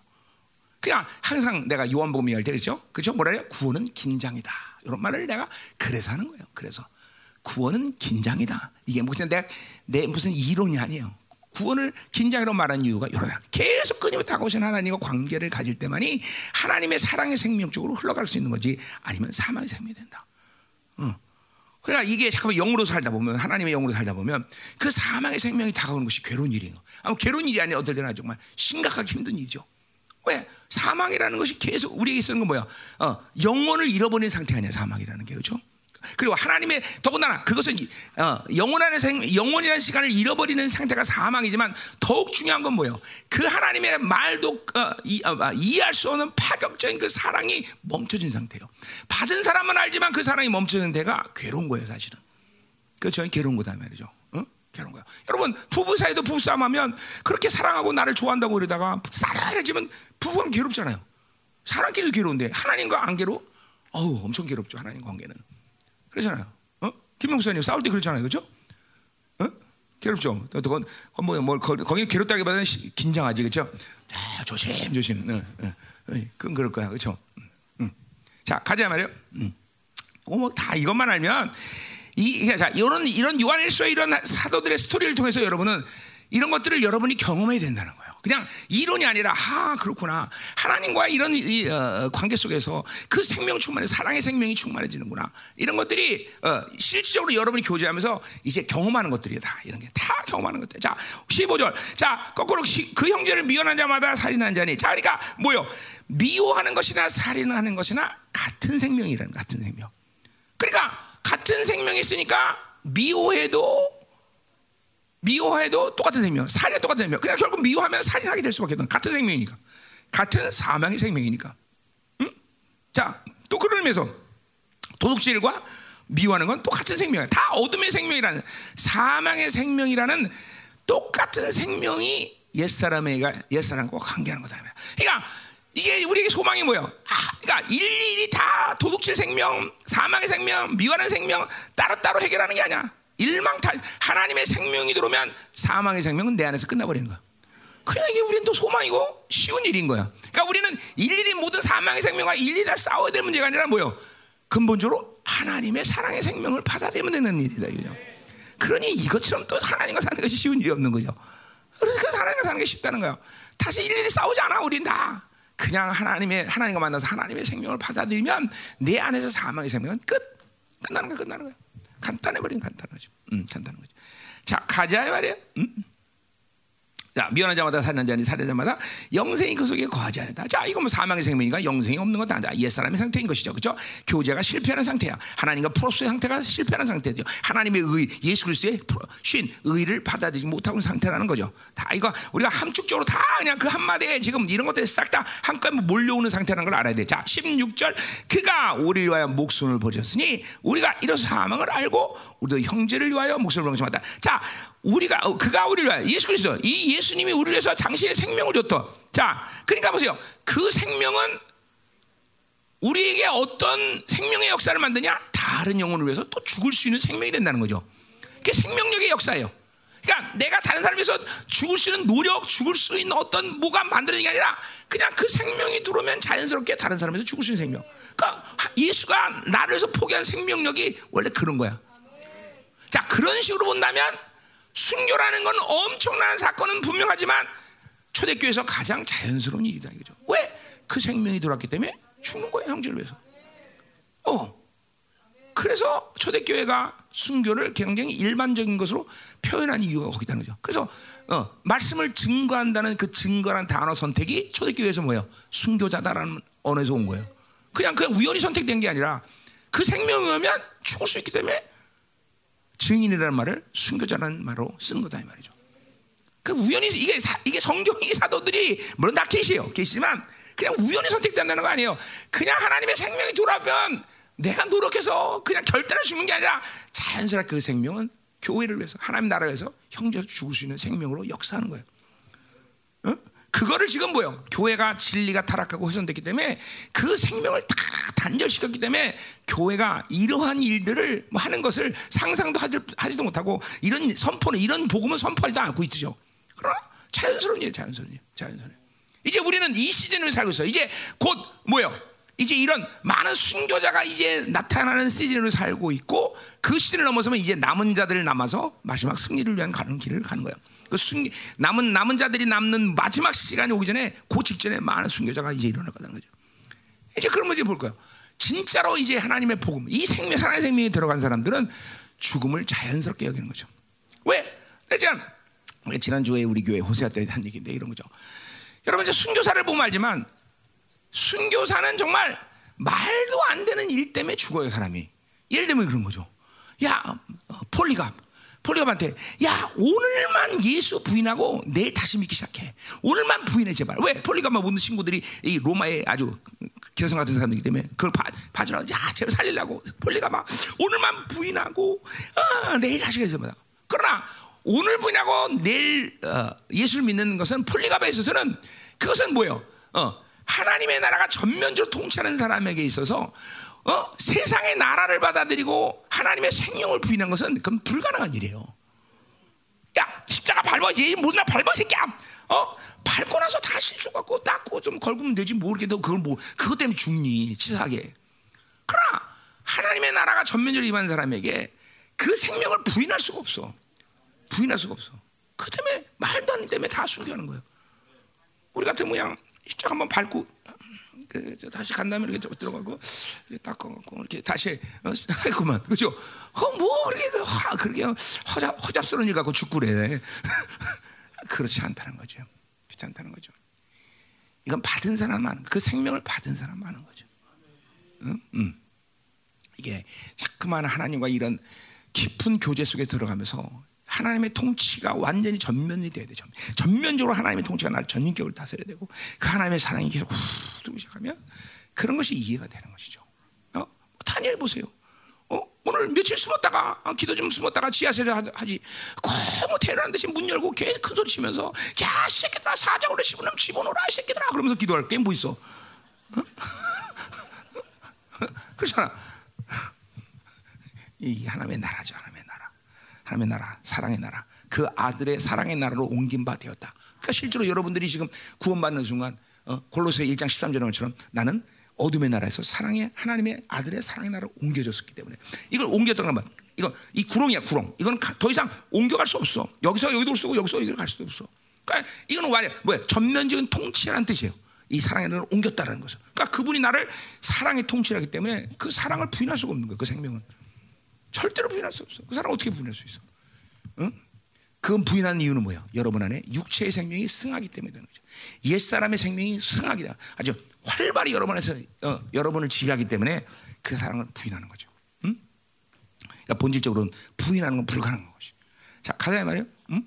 그냥 항상 내가 요한복음 얘기할 때 그렇죠? 그렇죠? 뭐라 해요? 구원은 긴장이다. 이런 말을 내가 그래서 하는 거예요. 그래서 구원은 긴장이다. 이게 무슨 내가 내 무슨 이론이 아니에요. 구원을 긴장으로 말한 이유가 이러다. 계속 끊임없이 다가오신 하나님과 관계를 가질 때만이 하나님의 사랑의 생명 쪽으로 흘러갈 수 있는 거지 아니면 사망의 생명이 된다. 어. 그러니까 이게 잠깐만 영으로 살다 보면 하나님의 영으로 살다 보면 그 사망의 생명이 다가오는 것이 괴로운 일이에요. 아무 괴로운 일이 아니라 어떨 때나 정말 심각하게 힘든 일이죠. 왜 사망이라는 것이 계속 우리에게 쓰는 건 뭐야? 어, 영혼을 잃어버린 상태 아니야 사망이라는 게 그렇죠? 그리고 하나님의 더군다나 그것은 어, 영원한 생, 영원이라는 시간을 잃어버리는 상태가 사망이지만 더욱 중요한 건 뭐예요? 그 하나님의 말도 어, 이, 어, 아, 이해할 수 없는 파격적인 그 사랑이 멈춰진 상태예요. 받은 사람은 알지만 그 사랑이 멈춰진 데가 괴로운 거예요, 사실은. 그렇죠? 괴로운 거다 말이죠. 어? 괴로운 거야. 여러분 부부 사이도 부부 싸움하면 그렇게 사랑하고 나를 좋아한다고 그러다가 싸라해지면 부부가 괴롭잖아요. 사랑끼리도 괴로운데 하나님과 안 괴로? 어우 엄청 괴롭죠 하나님 관계는. 그러잖아요. 어? 김명수님 싸울 때 그렇잖아요, 그렇죠? 어? 괴롭죠. 그건 뭐, 뭐 거기 괴롭다기보다는 긴장하지, 그렇죠? 자, 조심, 조심. 네, 네, 네. 그건 그럴 거야, 그렇죠? 음. 자, 가자 말이요. 음. 뭐다 이것만 알면 이, 자, 이런 이런 요한일서의 이런 사도들의 스토리를 통해서 여러분은 이런 것들을 여러분이 경험해야 된다는 거예요. 그냥 이론이 아니라 아 그렇구나. 하나님과 이런 이, 어, 관계 속에서 그 생명 충만해 사랑의 생명이 충만해지는구나. 이런 것들이 어, 실질적으로 여러분이 교제하면서 이제 경험하는 것들이다. 이런 게 다 경험하는 것들. 자 15절. 자 거꾸로 시, 그 형제를 미워하는 자마다 살인한 자니. 자 그러니까 뭐요? 미워하는 것이나 살인하는 것이나 같은 생명이라는 같은 생명. 그러니까 같은 생명이 있으니까 미워해도 미워해도 똑같은 생명, 살인도 똑같은 생명. 그냥 결국 미워하면 살인하게 될 수밖에 없는 같은 생명이니까, 같은 사망의 생명이니까. 응? 자, 또 그런 의미에서 도둑질과 미워하는 건 똑같은 생명이야. 다 어둠의 생명이라는 사망의 생명이라는 똑같은 생명이 옛사람에가 옛사람과 관계하는 거다. 그러니까 이게 우리에게 소망이 뭐예요? 아, 그러니까 일일이 다 도둑질 생명, 사망의 생명, 미워하는 생명 따로따로 해결하는 게 아니야. 일망탈 하나님의 생명이 들어오면 사망의 생명은 내 안에서 끝나버리는 거야. 그러니까 이게 우리는 또 소망이고 쉬운 일인 거야. 그러니까 우리는 일일이 모든 사망의 생명과 일일이 다 싸워야 될 문제가 아니라 뭐요? 근본적으로 하나님의 사랑의 생명을 받아들이면 되는 일이다. 이거죠. 그러니 이것처럼 또 하나님과 사는 것이 쉬운 일이 없는 거죠. 그래서 하나님과 사는 게 쉽다는 거야. 다시 일일이 싸우지 않아, 우린 다. 그냥 하나님의, 하나님과 만나서 하나님의 생명을 받아들이면 내 안에서 사망의 생명은 끝. 끝나는 거야, 끝나는 거야. 간단해 버린 간단하죠. 음, 간단한 거죠. 자, 가자 말이야. 음? 자, 미워하는 자마다 살는 자니 살는 자마다 영생이 그 속에 거하지 않는다. 자, 이건 뭐 사망의 생명이니까 영생이 없는 것도 아니다. 옛사람의 상태인 것이죠. 그죠? 교제가 실패하는 상태야. 하나님과 프로스의 상태가 실패하는 상태죠. 하나님의 의, 예수 그리스도의 신, 의를 받아들이지 못하고 상태라는 거죠. 다 이거 우리가 함축적으로 다 그냥 그 한마디에 지금 이런 것들이 싹 다 한꺼번에 몰려오는 상태라는 걸 알아야 돼. 자, 16절. 그가 우리를 위하여 목숨을 버렸으니 우리가 이로써 사망을 알고 우리도 형제를 위하여 목숨을 버렸다. 자, 우리가 어, 그가 우리를 예수 그리스도 이 예수님이 우리를 위해서 당신의 생명을 줬다. 자, 그러니까 보세요. 그 생명은 우리에게 어떤 생명의 역사를 만드냐? 다른 영혼을 위해서 또 죽을 수 있는 생명이 된다는 거죠. 그게 생명력의 역사예요. 그러니까 내가 다른 사람을 위해서 죽을 수 있는 노력, 죽을 수 있는 어떤 뭐가 만들어진 게 아니라 그냥 그 생명이 들어오면 자연스럽게 다른 사람에서 죽을 수 있는 생명. 그러니까 예수가 나를 위해서 포기한 생명력이 원래 그런 거야. 자, 그런 식으로 본다면 순교라는 건 엄청난 사건은 분명하지만 초대교회에서 가장 자연스러운 일이다 이거죠. 왜? 그 생명이 들어왔기 때문에 죽는 거예요 형제를 위해서. 어. 그래서 초대교회가 순교를 굉장히 일반적인 것으로 표현한 이유가 거기 있다는 거죠. 그래서 어, 말씀을 증거한다는 그 증거란 단어 선택이 초대교회에서 뭐예요? 순교자다라는 언어에서 온 거예요. 그냥 그냥 우연히 선택된 게 아니라 그 생명이 오면 죽을 수 있기 때문에 증인이라는 말을 순교자라는 말로 쓴 거다 이 말이죠. 그 우연히 이게 사, 이게 성경이 사도들이 물론 다 계시요 계시지만 그냥 우연히 선택된다는 거 아니에요. 그냥 하나님의 생명이 돌아오면 내가 노력해서 그냥 결단을 주는 게 아니라 자연스럽게 그 생명은 교회를 위해서 하나님 나라를 위해서 형제 죽을 수 있는 생명으로 역사하는 거예요. 어? 그거를 지금 뭐요? 교회가 진리가 타락하고 훼손됐기 때문에 그 생명을 다 단절시켰기 때문에 교회가 이러한 일들을 뭐 하는 것을 상상도 하지, 도 못하고 이런 선포는 이런 복음은 선포하지도 않고 있죠. 그러나 자연스러운 일, 자연스러운 일, 자연스러운 일. 이제 우리는 이 시즌을 살고 있어요. 이제 곧 뭐요? 이제 이런 많은 순교자가 이제 나타나는 시즌으로 살고 있고 그 시즌을 넘어서면 이제 남은 자들을 남아서 마지막 승리를 위한 가는 길을 가는 거예요. 그 순, 남은 남은 자들이 남는 마지막 시간이 오기 전에 그 직전에 많은 순교자가 이제 일어날 거라는 거죠. 이제 그러면 이제 볼 거예요. 진짜로 이제 하나님의 복음, 이 생명, 하나님의 생명이 들어간 사람들은 죽음을 자연스럽게 여기는 거죠. 왜? 내가 지난 주에 우리 교회 호세아 때한 얘기인데 이런 거죠. 여러분 이제 순교사를 보면 알지만 순교사는 정말 말도 안 되는 일 때문에 죽어요 사람이. 예를 들면 그런 거죠. 야 어, 폴리갑 폴리갑한테 야 오늘만 예수 부인하고 내일 다시 믿기 시작해. 오늘만 부인해 제발. 왜 폴리갑만 못 친구들이 이 로마에 아주 기성 같은 사람이기 때문에 그걸 봐, 봐주라. 야 제발 살리려고 폴리갑아 오늘만 부인하고 아, 내일 다시 해서 그러나 오늘 부인하고 내일 어, 예수를 믿는 것은 폴리갑에 있어서는 그것은 뭐예요? 어, 하나님의 나라가 전면적으로 통치하는 사람에게 있어서 어? 세상의 나라를 받아들이고 하나님의 생명을 부인한 것은 그건 불가능한 일이에요. 야 십자가 밟아 얘 뭐나 밟아 새끼야. 어 밟고 나서 다시 죽었고 닦고 좀 걸구면 되지 모르겠도 그걸 뭐 그것 때문에 죽니 치사하게. 그러나 하나님의 나라가 전면적으로 임한 사람에게 그 생명을 부인할 수가 없어. 부인할 수가 없어. 그 때문에 말도 안 때문에 다 숨겨하는 거예요. 우리 같은 모양 십자가 한번 밟고 그, 다시 간 다음에 이렇게 들어가고 닦아갖고 이렇게 다시 어, 하구만 그죠? 어, 뭐 그렇게 그, 하, 그렇게 허잡 허잡스러운 일 갖고 죽구래 그렇지 않다는 거죠. 그렇지 않다는 거죠. 이건 받은 사람만 그 생명을 받은 사람만 하는 거죠. 응? 응. 이게 자꾸만 하나님과 이런 깊은 교제 속에 들어가면서 하나님의 통치가 완전히 전면이 돼야 되죠. 전면적으로 하나님의 통치가 나를 전인격을 다스려야 되고 그 하나님의 사랑이 계속 후 들고 시작하면 그런 것이 이해가 되는 것이죠. 어? 다니엘 보세요. 어? 오늘 며칠 숨었다가 어, 기도 좀 숨었다가 지하실에 하지 꼭 테러하는 듯이 문 열고 계속 큰 소리 치면서 야 새끼들아 사자고래 씹으면 집어넣어라 새끼들아 그러면서 기도할 게 뭐 있어? 어? 그렇잖아. 이 하나님의. 하나님의 하나님의 나라, 사랑의 나라, 그 아들의 사랑의 나라로 옮긴 바 되었다. 그러니까 실제로 여러분들이 지금 구원받는 순간 어, 골로새 1장 13절처럼 나는 어둠의 나라에서 사랑의 하나님의 아들의 사랑의 나라로 옮겨졌기 때문에 이걸 옮겼던 건 이거 이 구렁이야 구렁. 이건 더 이상 옮겨갈 수 없어. 여기서 여기도 쓰고 여기서 여기로 갈 수도 없어. 그러니까 이거는 완전 뭐야 전면적인 통치라는 뜻이에요. 이 사랑의 나라를 옮겼다는 것은. 그러니까 그분이 나를 사랑의 통치하기 때문에 그 사랑을 부인할 수가 없는 거예요. 그 생명은. 절대로 부인할 수 없어. 그 사람 어떻게 부인할 수 있어? 응? 그건 부인하는 이유는 뭐야? 여러분 안에 육체의 생명이 승하기 때문에 되는 거죠. 옛 사람의 생명이 승하기다. 아주 활발히 여러분 안에서 어, 여러분을 지배하기 때문에 그 사랑을 부인하는 거죠. 응? 그러니까 본질적으로는 부인하는 건 불가능한 것이. 자, 가자 말이에요. 응?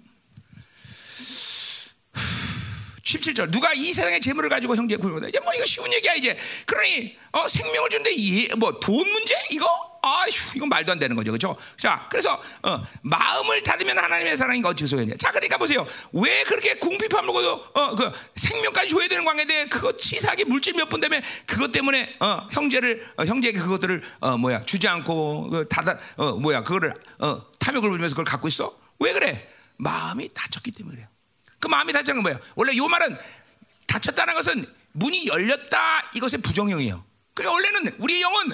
17절 누가 이 세상의 재물을 가지고 형제 구별보다 이제 뭐 이거 쉬운 얘기야 이제 그러니 어, 생명을 주는데 뭐돈 문제 이거 아휴, 이건 말도 안 되는 거죠. 그렇죠? 자, 그래서 어, 마음을 닫으면 하나님의 사랑이 어찌 소용이냐. 자, 그러니까 보세요. 왜 그렇게 궁핍함 먹어도 어, 그 생명까지 줘야 되는 관계인데 그거 치사하게 물질 몇분 때문에 그것 때문에 어, 형제를 어, 형제에게 그것들을 어, 뭐야 주지 않고 그 다다 어, 뭐야 그거를 어, 탐욕을 부리면서 그걸 갖고 있어? 왜 그래? 마음이 닫혔기 때문에 그래요. 그 마음이 닫힌 건 뭐예요? 원래 요 말은 닫혔다는 것은 문이 열렸다 이것의 부정형이에요. 그러니까 원래는 우리 영은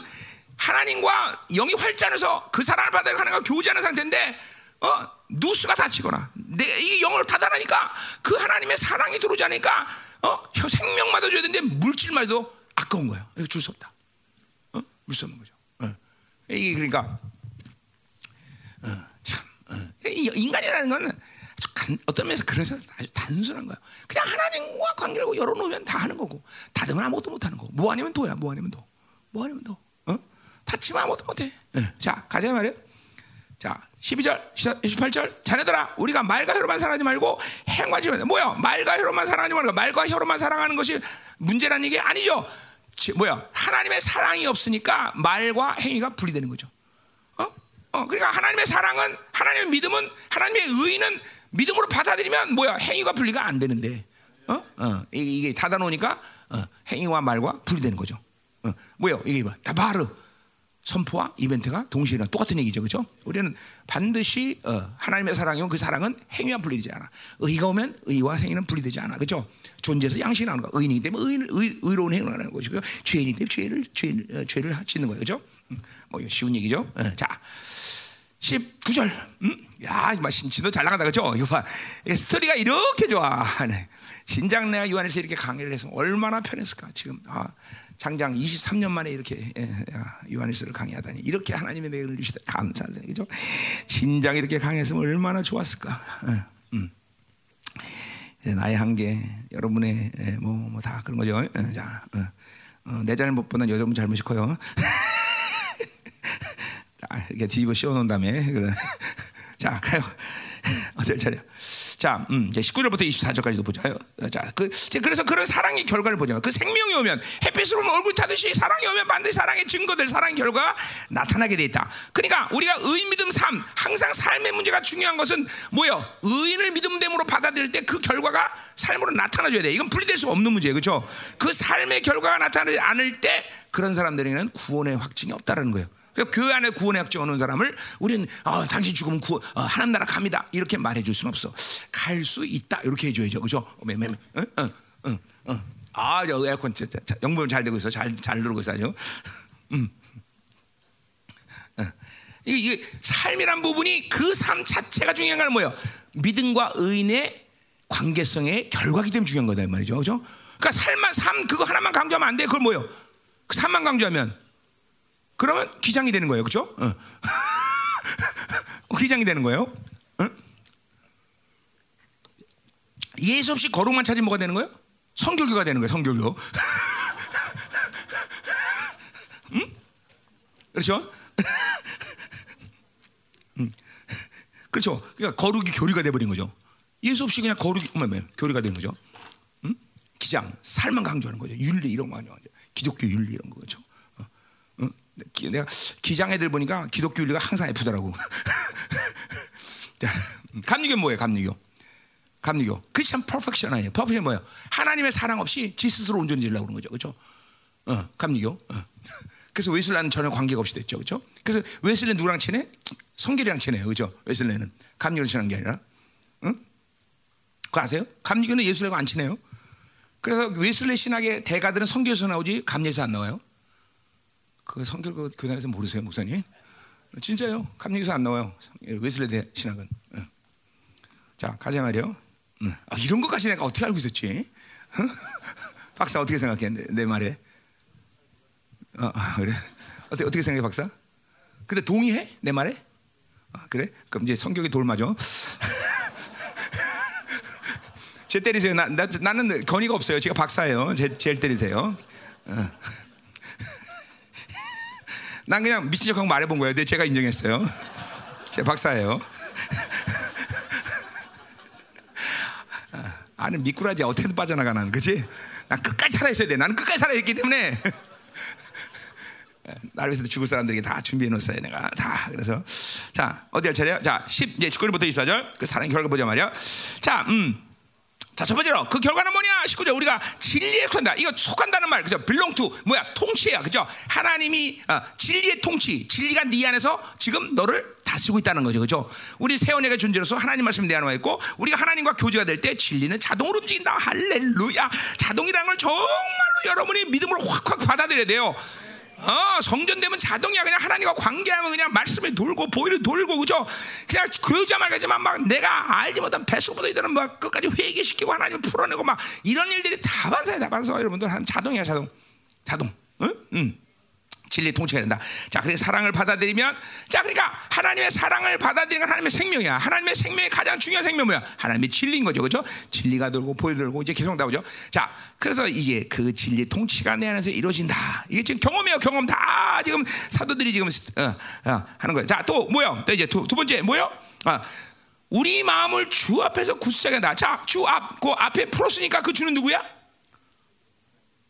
하나님과 영이 활자해서 그 사랑을 받아 하나님과 교제하는 상태인데 어, 누수가 닫히거나 내 이 영을 닫아나니까 그 하나님의 사랑이 들어오지 않으니까 어, 생명마다 줘야 되는데 물질마도 아까운 거예요. 줄 수 없다. 어? 줄수 없는 거죠. 어. 이게 그러니까 어, 참 어, 이 인간이라는 건 아주 간, 어떤 면에서 그래서 아주 단순한 거야. 그냥 하나님과 관계를 열어놓으면 다 하는 거고 닫으면 아무것도 못 하는 거고 뭐 아니면 도야. 뭐 아니면 도. 뭐 아니면 도. 아무것도 못 해. 어. 자 가자 말이야. 자 12절 18절 자네들아 우리가 말과 혀로만 사랑하지 말고 행과 지면 뭐야 말과 혀로만 사랑하지 말고 말과 혀로만 사랑하는 것이 문제라는 얘기 아니죠. 지, 뭐야 하나님의 사랑이 없으니까 말과 행위가 분리되는 거죠. 어? 어, 그러니까 하나님의 사랑은 하나님의 믿음은 하나님의 의는 믿음으로 받아들이면 뭐야 행위가 분리가 안 되는데, 어, 어, 이게, 닫아 놓으니까 어, 행위와 말과 분리되는 거죠. 어, 뭐요? 이게 뭐 다바르 선포와 이벤트가 동시에 일어나 똑같은 얘기죠, 그렇죠? 우리는 반드시 어, 하나님의 사랑이면 그 사랑은 행위와 분리되지 않아. 의가 오면 의와 행위는 분리되지 않아, 그렇죠? 존재에서 양식이 나오는 거. 의인이기 때문에 의인, 의, 의로운 행위를 하는 것이고요. 죄인이기 때문에 죄를 죄, 어, 죄를 짓는 거예요, 그렇죠? 음, 뭐 쉬운 얘기죠. 어, 자. 19절. 음? 야, 막 신치도 잘 나간다. 그죠? 이거 봐. 스토리가 이렇게 좋아. 네. 신장 내가 요한에서 이렇게 강의를 해서 얼마나 편했을까. 지금 아, 장장 23년 만에 이렇게 예, 요한에서를 강의하다니 이렇게 하나님의 내을 주시다 감사하네. 그죠? 신장 이렇게 강의했으면 얼마나 좋았을까. 예, 음. 나의 한계, 여러분의 뭐뭐 다 그런 거죠. 예, 자, 어, 어, 내 잘못보다는 여러분 잘못이 커요. 이렇게 뒤집어 씌워놓은 다음에. 자 가요. 어쩔 차례. 자, 음, 이제 19절부터 24절까지도 보자요. 자, 그, 그래서 그런 사랑의 결과를 보자면 그 생명이 오면 햇빛으로 오면 얼굴 타듯이 사랑이 오면 반드시 사랑의 증거들, 사랑의 결과가 나타나게 돼 있다. 그러니까 우리가 의, 믿음, 삶, 항상 삶의 문제가 중요한 것은 뭐요? 의인을 믿음됨으로 받아들일 때 그 결과가 삶으로 나타나줘야 돼. 이건 분리될 수 없는 문제예요. 그렇죠? 그 삶의 결과가 나타나지 않을 때 그런 사람들에게는 구원의 확증이 없다는 거예요. 교회 안에 구원의 확증 오는 사람을 우리는 어, 당신 죽으면 구, 어, 하나님 나라 갑니다 이렇게 말해줄 수는 없어. 갈 수 있다 이렇게 해줘야죠, 그죠? 어, 어, 어, 어. 아, 에어컨 영범 잘 되고 있어, 잘잘 들어오고 있어 아주. 음. 어. 이게, 이게 삶이란 부분이 그 삶 자체가 중요한 건 뭐예요? 믿음과 의인의 관계성의 결과기 때문에 중요한 거다 이 말이죠, 그죠? 그러니까 삶만 삶 그거 하나만 강조하면 안 돼. 그걸 뭐요? 그 삶만 강조하면 그러면 기장이 되는 거예요. 그렇죠? 어. 기장이 되는 거예요. 어? 예수 없이 거룩만 찾으면 뭐가 되는 거예요? 성결교가 되는 거예요. 성결교. 응? 그렇죠? 응. 그렇죠. 그러니까 거룩이 교리가 돼버린 거죠. 예수 없이 그냥 거룩이 뭐, 뭐, 교리가 되는 거죠. 응? 기장, 삶만 강조하는 거죠. 윤리 이런 거 아니야. 기독교 윤리 이런 거죠. 내가 기장 애들 보니까 기독교 윤리가 항상 F더라고. 감리교 뭐예요? 감리교. 감리교. Christian perfection 아니에요. Perfection 뭐예요? 하나님의 사랑 없이 지 스스로 온전해지려고 그런 거죠. 그렇죠? 어, 감리교. 어. 그래서 웨슬레는 전혀 관계가 없이 됐죠. 그렇죠? 그래서 웨슬레 누구랑 친해? 성결이랑 친해요. 그렇죠? 웨슬레는 감리교를 친한 게 아니라. 응? 그거 아세요? 감리교는 예술하고 안 친해요. 그래서 웨슬레 신학의 대가들은 성교에서 나오지 감리에서 안 나와요. 그 성결 교단에서 모르세요, 목사님? 진짜요. 감리교에서 안 나와요. 웨슬레 신학은. 자, 가자 말이요. 아, 이런 것까지 내가 어떻게 알고 있었지? 박사 어떻게 생각해? 내, 내 말에? 어, 그래? 어떻게 어떻게 생각해, 박사? 근데 동의해? 내 말에? 아, 그래? 그럼 이제 성격이 돌맞아. 제 때리세요. 나, 나, 나는 건의가 없어요. 제가 박사예요. 제, 제일 때리세요. 어. 난 그냥 미친 척하고 말해본 거예요. 근데 제가 인정했어요. 제 박사예요. 아는 미꾸라지 어떻게든 빠져나가는 그지? 난 끝까지 살아 있어야 돼. 나는 끝까지 살아 있기 때문에 나를 위해서 죽을 사람들에게 다 준비해 놓았어요. 내가 다 그래서 자 어디 할 차례요? 자 10, 이제 19절부터 24절 그 사랑 결과 보자 말이야. 자 음. 자, 첫 번째로 그 결과는 뭐냐? 19절 우리가 진리에 속한다. 이거 속한다는 말, 그죠? to 뭐야? 통치야, 그죠? 하나님이 어, 진리의 통치, 진리가 네 안에서 지금 너를 다스리고 있다는 거죠, 그죠? 우리 세원에게 존재로서 하나님 말씀 내 안에 있고 우리가 하나님과 교제가 될 때 진리는 자동으로 움직인다. 할렐루야. 자동이라는 걸 정말로 여러분이 믿음으로 확확 받아들여야 돼요. 어, 성전 되면 자동이야. 그냥 하나님과 관계하면 그냥 말씀이 돌고 보이를 돌고 그죠? 그냥 교자 말하지만 막 내가 알지 못한 뱃속부터 이들은 막 끝까지 회개시키고 하나님을 풀어내고 막 이런 일들이 다 반사야, 다 반사. 여러분들 한 자동이야, 자동, 자동. 응? 응. 진리 통치가 된다. 자, 그래서 사랑을 받아들이면, 자, 그러니까 하나님의 사랑을 받아들이는 건 하나님의 생명이야. 하나님의 생명의 가장 중요한 생명 뭐야? 하나님의 진리인 거죠, 그렇죠? 진리가 들고 보여 들고 이제 계속 나오죠. 자, 그래서 이제 그 진리 통치가 내 안에서 이루어진다. 이게 지금 경험이에요, 경험 다 지금 사도들이 지금 어, 어, 하는 거예요. 자, 또 뭐요? 또 이제 두, 두 번째 뭐요? 아, 우리 마음을 주 앞에서 굳세게 한다. 자, 주 앞, 그 앞에 풀었으니까 그 주는 누구야?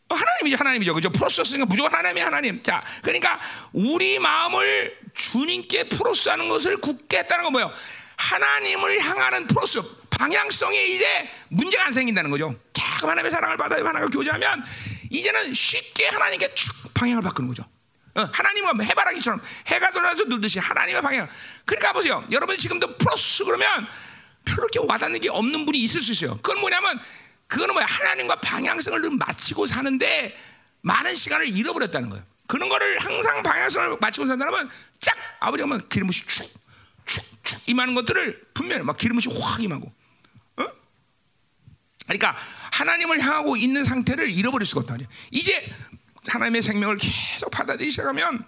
하나님이죠, 하나님이죠. 그죠? 프로스였으니까 무조건 하나님이 하나님. 자, 그러니까 우리 마음을 주님께 프로스하는 것을 굳게 했다는 건 뭐예요? 하나님을 향하는 프로스 방향성에 이제 문제가 안 생긴다는 거죠. 계속 하나님의 사랑을 받아요. 하나님과 교제하면 이제는 쉽게 하나님께 쭉 방향을 바꾸는 거죠. 어, 하나님과 해바라기처럼 해가 돌아서 놀듯이 하나님의 방향. 그러니까 보세요. 여러분 지금도 프로스 그러면 별로 이렇게 와닿는 게 없는 분이 있을 수 있어요. 그건 뭐냐면 그거는 뭐야? 하나님과 방향성을 늘 맞추고 사는데 많은 시간을 잃어버렸다는 거예요. 그런 거를 항상 방향성을 맞추고 산다면 쫙 아버지가 막 기름붓이 축축축 임하는 것들을 분명히 막 기름붓이 확 임하고. 어? 그러니까 하나님을 향하고 있는 상태를 잃어버릴 수가 없다. 이제 하나님의 생명을 계속 받아들이기 시작하면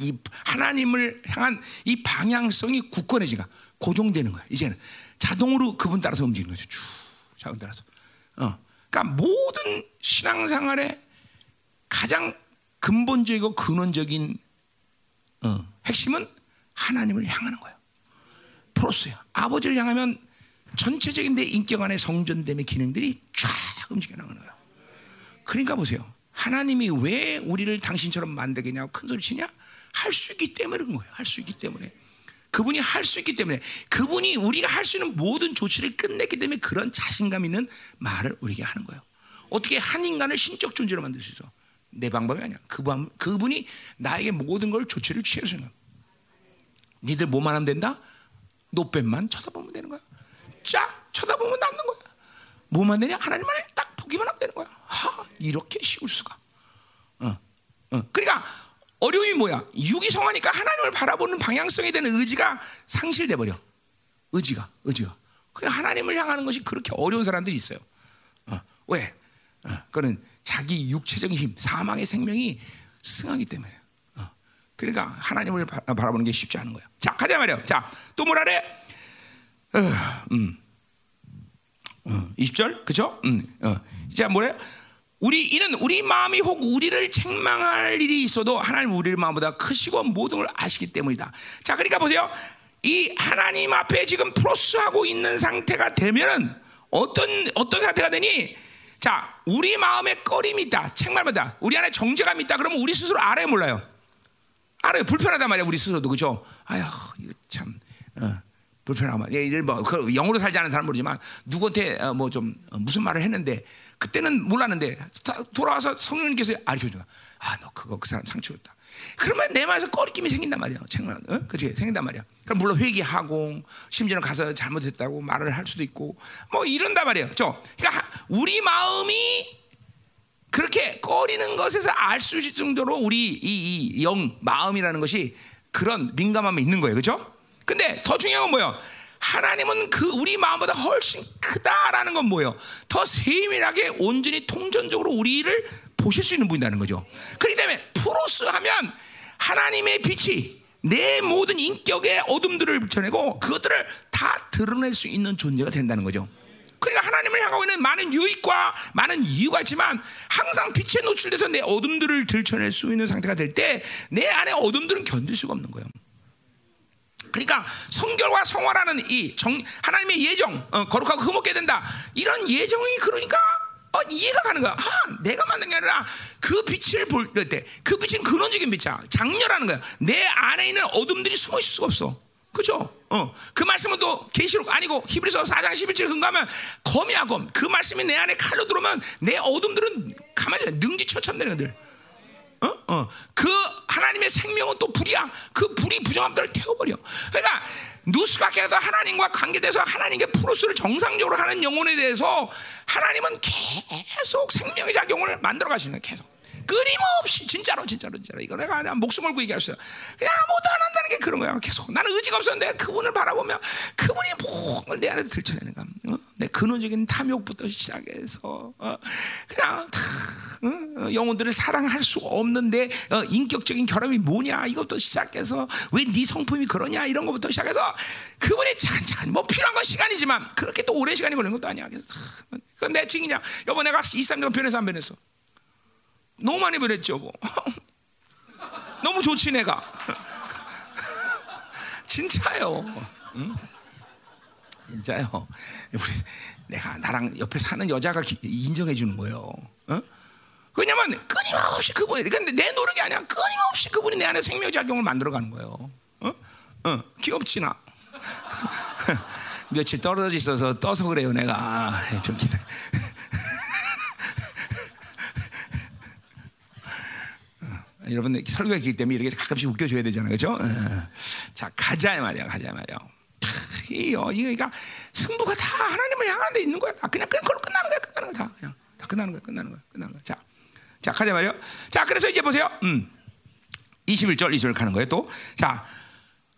이 하나님을 향한 이 방향성이 굳건해지가 고정되는 거야. 이제는 자동으로 그분 따라서 움직이는 거죠. 쭉. 자원 따라서. 어. 그러니까 모든 신앙생활의 가장 근본적이고 근원적인 어, 핵심은 하나님을 향하는 거예요. 프로스야. 아버지를 향하면 전체적인 내 인격 안에 성전됨의 기능들이 쫙 움직여 나가는 거예요. 그러니까 보세요. 하나님이 왜 우리를 당신처럼 만들겠냐고 큰 소리 치냐? 할 수 있기 때문에 그런 거예요. 할 수 있기 때문에. 그분이 할 수 있기 때문에 그분이 우리가 할 수 있는 모든 조치를 끝냈기 때문에 그런 자신감 있는 말을 우리에게 하는 거예요. 어떻게 한 인간을 신적 존재로 만들 수 있어? 내 방법이 아니야. 그분, 그분이 나에게 모든 걸 조치를 취해서 는 니들 뭐만 하면 된다? 노뱀만 쳐다보면 되는 거야. 쫙 쳐다보면 남는 거야. 뭐만 되냐? 하나님만 딱 보기만 하면 되는 거야. 하, 이렇게 쉬울 수가. 어, 어. 그러니까 어려움이 뭐야? 육이 성하니까 하나님을 바라보는 방향성에 대한 의지가 상실돼 버려. 의지가, 의지가. 그 하나님을 향하는 것이 그렇게 어려운 사람들이 있어요. 어, 왜? 어, 그는 자기 육체적인 힘, 사망의 생명이 승하기 때문에. 어, 그러니까 하나님을 바, 라보는게 쉽지 않은 거야. 자, 가자 말이야. 자, 또 뭐라래? 어, 음. 어, 20절, 그죠? 음, 어. 자, 뭐래? 우리 이는 우리 마음이 혹 우리를 책망할 일이 있어도 하나님 우리의 마음보다 크시고 모든 걸 아시기 때문이다. 자, 그러니까 보세요. 이 하나님 앞에 지금 프로스하고 있는 상태가 되면은 어떤 어떤 상태가 되니? 자, 우리 마음에 꺼림이 있다. 책망받다. 우리 안에 정죄감이 있다. 그러면 우리 스스로 알아요, 몰라요? 알아요. 불편하단 말이야, 우리 스스로도 그죠? 아휴, 이거 참 어, 불편하고 말. 이를 뭐그 영으로 살지 않은 사람 모르지만 누구한테 어, 뭐좀 어, 무슨 말을 했는데 그때는 몰랐는데 돌아와서 성령님께서 알려줘. 아, 너 그거 그 사람 상처였다. 그러면 내 마음에서 꺼리낌이 생긴단 말이야. 정말, 어? 그치? 생긴단 말이야. 그럼 물론 회개하고, 심지어는 가서 잘못했다고 말을 할 수도 있고, 뭐 이런단 말이에요. 저, 그러니까 우리 마음이 그렇게 꺼리는 것에서 알 수 있을 정도로 우리 이, 이 영, 마음이라는 것이 그런 민감함이 있는 거예요. 그죠? 근데 더 중요한 건 뭐예요? 하나님은 그 우리 마음보다 훨씬 크다라는 건 뭐예요? 더 세밀하게 온전히 통전적으로 우리를 보실 수 있는 분이라는 거죠. 그렇기 때문에 프로스 하면 하나님의 빛이 내 모든 인격의 어둠들을 전내고 그것들을 다 드러낼 수 있는 존재가 된다는 거죠. 그러니까 하나님을 향하고 있는 많은 유익과 많은 이유가 있지만 항상 빛에 노출돼서 내 어둠들을 들춰낼 수 있는 상태가 될 때 내 안에 어둠들은 견딜 수가 없는 거예요. 그러니까 성결과 성화라는 이 정, 하나님의 예정, 어, 거룩하고 흠없게 된다. 이런 예정이 그러니까 어, 이해가 가는 거야. 아, 내가 만든 게 아니라 그 빛을 볼 때, 그 빛은 근원적인 빛이야. 장렬하는 거야. 내 안에 있는 어둠들이 숨어 있을 수가 없어. 그죠? 어, 그 말씀은 또 계시록 아니고 히브리서 4장 11절 근거하면 검이야 검. 그 말씀이 내 안에 칼로 들어오면 내 어둠들은 가만히 능지처참 되는 것들. 어? 어. 그 하나님의 생명은 또 불이야. 그 불이 부정함들을 태워버려. 그러니까 누스가께서 하나님과 관계돼서 하나님께 프로스를 정상적으로 하는 영혼에 대해서 하나님은 계속 생명의 작용을 만들어 가시는 계속. 끊임없이 진짜로 진짜로 진짜로 이거 내가 그냥 목숨 걸고 얘기했어요. 그냥 아무것도 안 한다는 게 그런 거야. 계속 나는 의지가 없었는데 그분을 바라보면 그분이 뭔걸 내 안에 들춰내는 거야. 어? 내 근원적인 탐욕부터 시작해서 어? 그냥 다 어? 영혼들을 사랑할 수 없는데 어, 인격적인 결함이 뭐냐 이것부터 시작해서 왜 네 성품이 그러냐 이런 것부터 시작해서 그분이 차근차근 뭐 필요한 건 시간이지만 그렇게 또 오랜 시간이 걸리는 것도 아니야. 그래서 그건 내 증이냐? 여보 내가 2, 3년 변해서 안 변했어. 너무 많이 변했죠. 뭐. 너무 좋지 내가. 진짜요. 응? 진짜요. 우리 내가 나랑 옆에 사는 여자가 인정해 주는 거예요. 어? 왜냐면 끊임없이 그분이 근데 내 노력이 아니야. 끊임없이 그분이 내 안에 생명 작용을 만들어 가는 거예요. 어? 어, 귀엽지 나. 며칠 떨어져 있어서 떠서 그래요, 내가. 좀 기다. 여러분 설교했기 때문에 이렇게 가끔씩 웃겨줘야 되잖아요, 그렇죠? 자 가자 말이야, 가자 말이야. 이거 이거 승부가 다 하나님을 향한 데 있는 거야. 다 그냥 그걸로 끝나는 거야, 끝나는 거야, 다 그냥 다 끝나는 거야, 끝나는 거야, 끝나는 거야. 자, 자 가자 말이요. 자, 그래서 이제 보세요. 음, 21절, 20절 가는 거예요. 또, 자.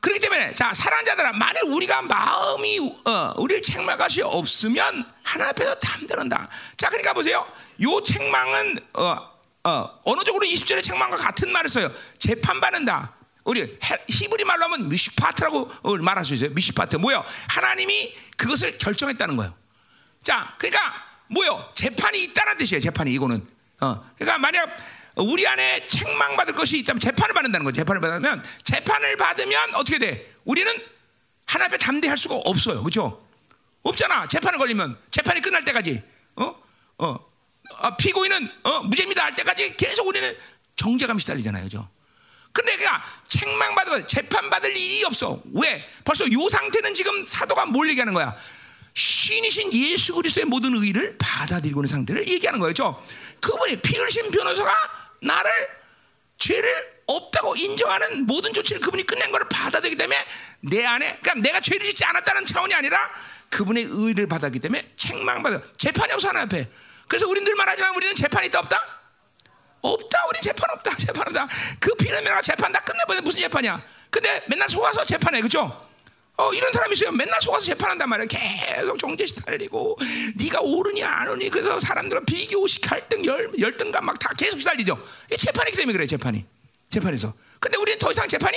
그렇기 때문에 자 사랑하는 자들아 만약 우리가 마음이 어, 우리를 책망할 것이 없으면 하나 앞에서 담대는다. 자 그러니까 보세요. 요 책망은 어, 어, 쪽으로 20절의 책망과 같은 말을 써요. 재판받는다. 우리 히브리 말로 하면 미시파트라고 말할 수 있어요. 미시파트 뭐요? 하나님이 그것을 결정했다는 거예요. 자, 그러니까 뭐요? 재판이 있다는 뜻이에요. 재판이 이거는. 어, 그러니까 만약 우리 안에 책망받을 것이 있다면 재판을 받는다는 거죠. 재판을 받으면 재판을 받으면 어떻게 돼? 우리는 하나 앞에 담대할 수가 없어요. 그렇죠? 없잖아. 재판을 걸리면 재판이 끝날 때까지 어? 어. 아, 피고인은 어, 무죄입니다 할 때까지 계속 우리는 정죄감이 시달리잖아요. 그죠? 근데 그가 책망받고 재판받을 일이 없어. 왜? 벌써 요 상태는 지금 사도가 뭘 얘기하는 거야? 신이신 예수 그리스도의 모든 의를 받아들이고 있는 상태를 얘기하는 거죠. 그분이 피 흘린 변호사가 나를 죄를 없다고 인정하는 모든 조치를 그분이 끝낸 것을 받아들이기 때문에 내 안에 그러니까 내가 죄를 짓지 않았다는 차원이 아니라 그분의 의를 받았기 때문에 책망받아 재판이 없어 하나 앞에 그래서 우린 늘 말하지만 우리는 재판이 있다 없다? 없다. 우린 재판 없다. 재판 없다. 그 내가 재판 다 끝내버려 무슨 재판이야? 근데 맨날 속아서 재판해, 그죠? 어 이런 사람이 있어요. 맨날 속아서 재판한단 말이야. 계속 정죄시 달리고 네가 옳으냐 안 옳으니 그래서 사람들은 비교식 갈등 열 열등감 막 다 계속 시달리죠. 이 재판이기 때문에 그래 재판이 재판에서. 근데 우리는 더 이상 재판이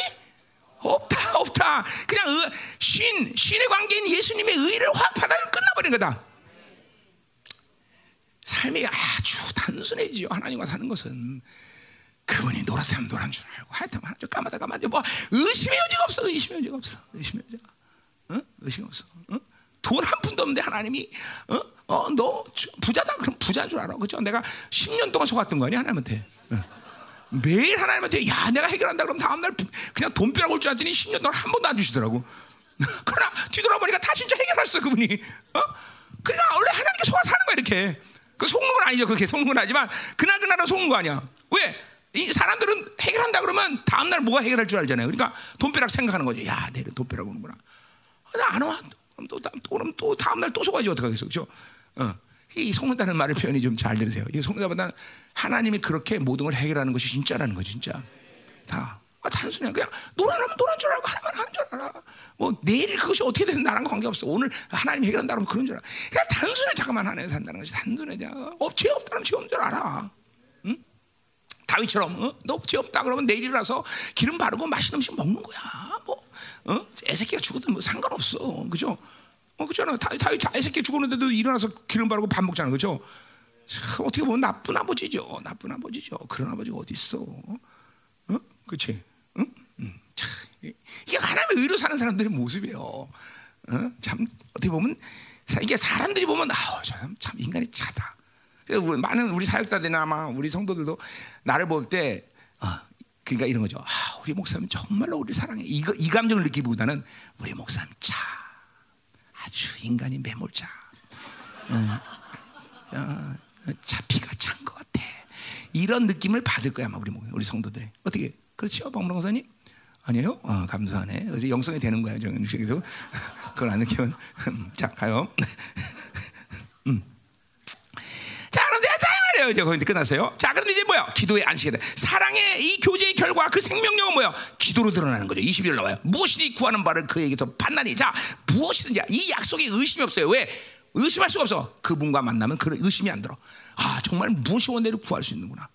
없다 없다. 그냥 의, 신 신의 관계인 예수님의 의를 확 받아들고 끝나버린 거다. 삶이 아주 단순해지요. 하나님과 사는 것은 그분이 노랗다면 노란 줄 알고 하얗다면 줄 까마다 까마다 뭐 의심의 여지가 없어. 의심의 여지가 없어. 의심의 여지가. 어? 의심 없어. 어? 돈한 푼도 없는데 하나님이 어? 어, 너 부자다 그럼 부자인 줄 알아. 그죠? 내가 10년 동안 속았던 거 아니야, 하나님한테. 어. 매일 하나님한테 야, 내가 해결한다 그럼 다음 날 그냥 돈벼락 올줄 알았더니 10년 동안 한 번도 안 주시더라고. 그러나 뒤돌아보니까 다 진짜 해결했어, 그분이. 어? 그러니까 원래 하나님께 속아 사는 거야, 이렇게. 그 속는 건 아니죠. 그게 속는 건 아니지만 그날 그날은 속는 거 아니야. 왜? 이 사람들은 해결한다 그러면 다음 날 뭐가 해결할 줄 알잖아요. 그러니까 돈벼락 생각하는 거죠. 야, 내일 돈벼락 오는구나. 아, 나안 와. 그럼 또, 또, 그럼 또 다음 날 또 속아야지 어떡하겠어. 그죠? 어. 이 속는다는 말을 표현이 좀 잘 들으세요. 이 속는다보다 하나님이 그렇게 모든 걸 해결하는 것이 진짜라는 거 진짜. 다. 아, 단순히 그냥 노란하면 노란 줄 알고 하나만 하는 줄 알아. 뭐 내일 그것이 어떻게 되는 나랑 관계없어. 오늘 하나님 해결한다 면 그런 줄 알아. 그냥 단순히 잠깐만 하나님 산다는 것이 단순해. 업체 없다면 죄 없는 줄 알아. 응? 다윗처럼 어? 너죄 없다 그러면 내일 일어나서 기름 바르고 맛있는 음식 먹는 거야. 뭐 어? 애새끼가 죽어도 뭐 상관없어. 그죠? 어, 그잖아. 다윗 애새끼 죽었는데도 일어나서 기름 바르고 밥 먹잖아. 그죠? 어떻게 보면 나쁜 아버지죠. 나쁜 아버지죠. 그런 아버지가 어디 있어? 어? 그렇지? 응? 이게 하나님의 의로 사는 사람들의 모습이에요. 어? 참 어떻게 보면 이게 사람들이 보면 아참 참 인간이 차다. 많은 우리 사역자들이나 아마 우리 성도들도 나를 볼때 어, 그러니까 이런 거죠. 아, 우리 목사님 정말로 우리 사랑해. 이, 이 감정을 느끼기보다는 우리 목사님 차 아주 인간이 매몰차. 어, 차 피가 찬 것 같아. 이런 느낌을 받을 거야, 아마 우리 우리 성도들. 어떻게 그렇죠, 박문호 권사님? 아니에요? 어, 감사하네. 그래서 영성이 되는 거야, 정식에서. 그걸 안 느끼면. 자, 가요. 음. 자, 그럼 자, 끝났어요. 이제 거의 끝났어요. 자, 그런데 이제 뭐야? 기도의 안식이다. 사랑의 이 교제의 결과 그 생명력은 뭐야? 기도로 드러나는 거죠. 20절 나와요. 무엇이든지 구하는 바를 그에게서 판단이. 자, 무엇이든지 이 약속에 의심이 없어요. 왜? 의심할 수가 없어. 그분과 만나면 그런 의심이 안 들어. 아, 정말 무엇이 원대로 구할 수 있는구나.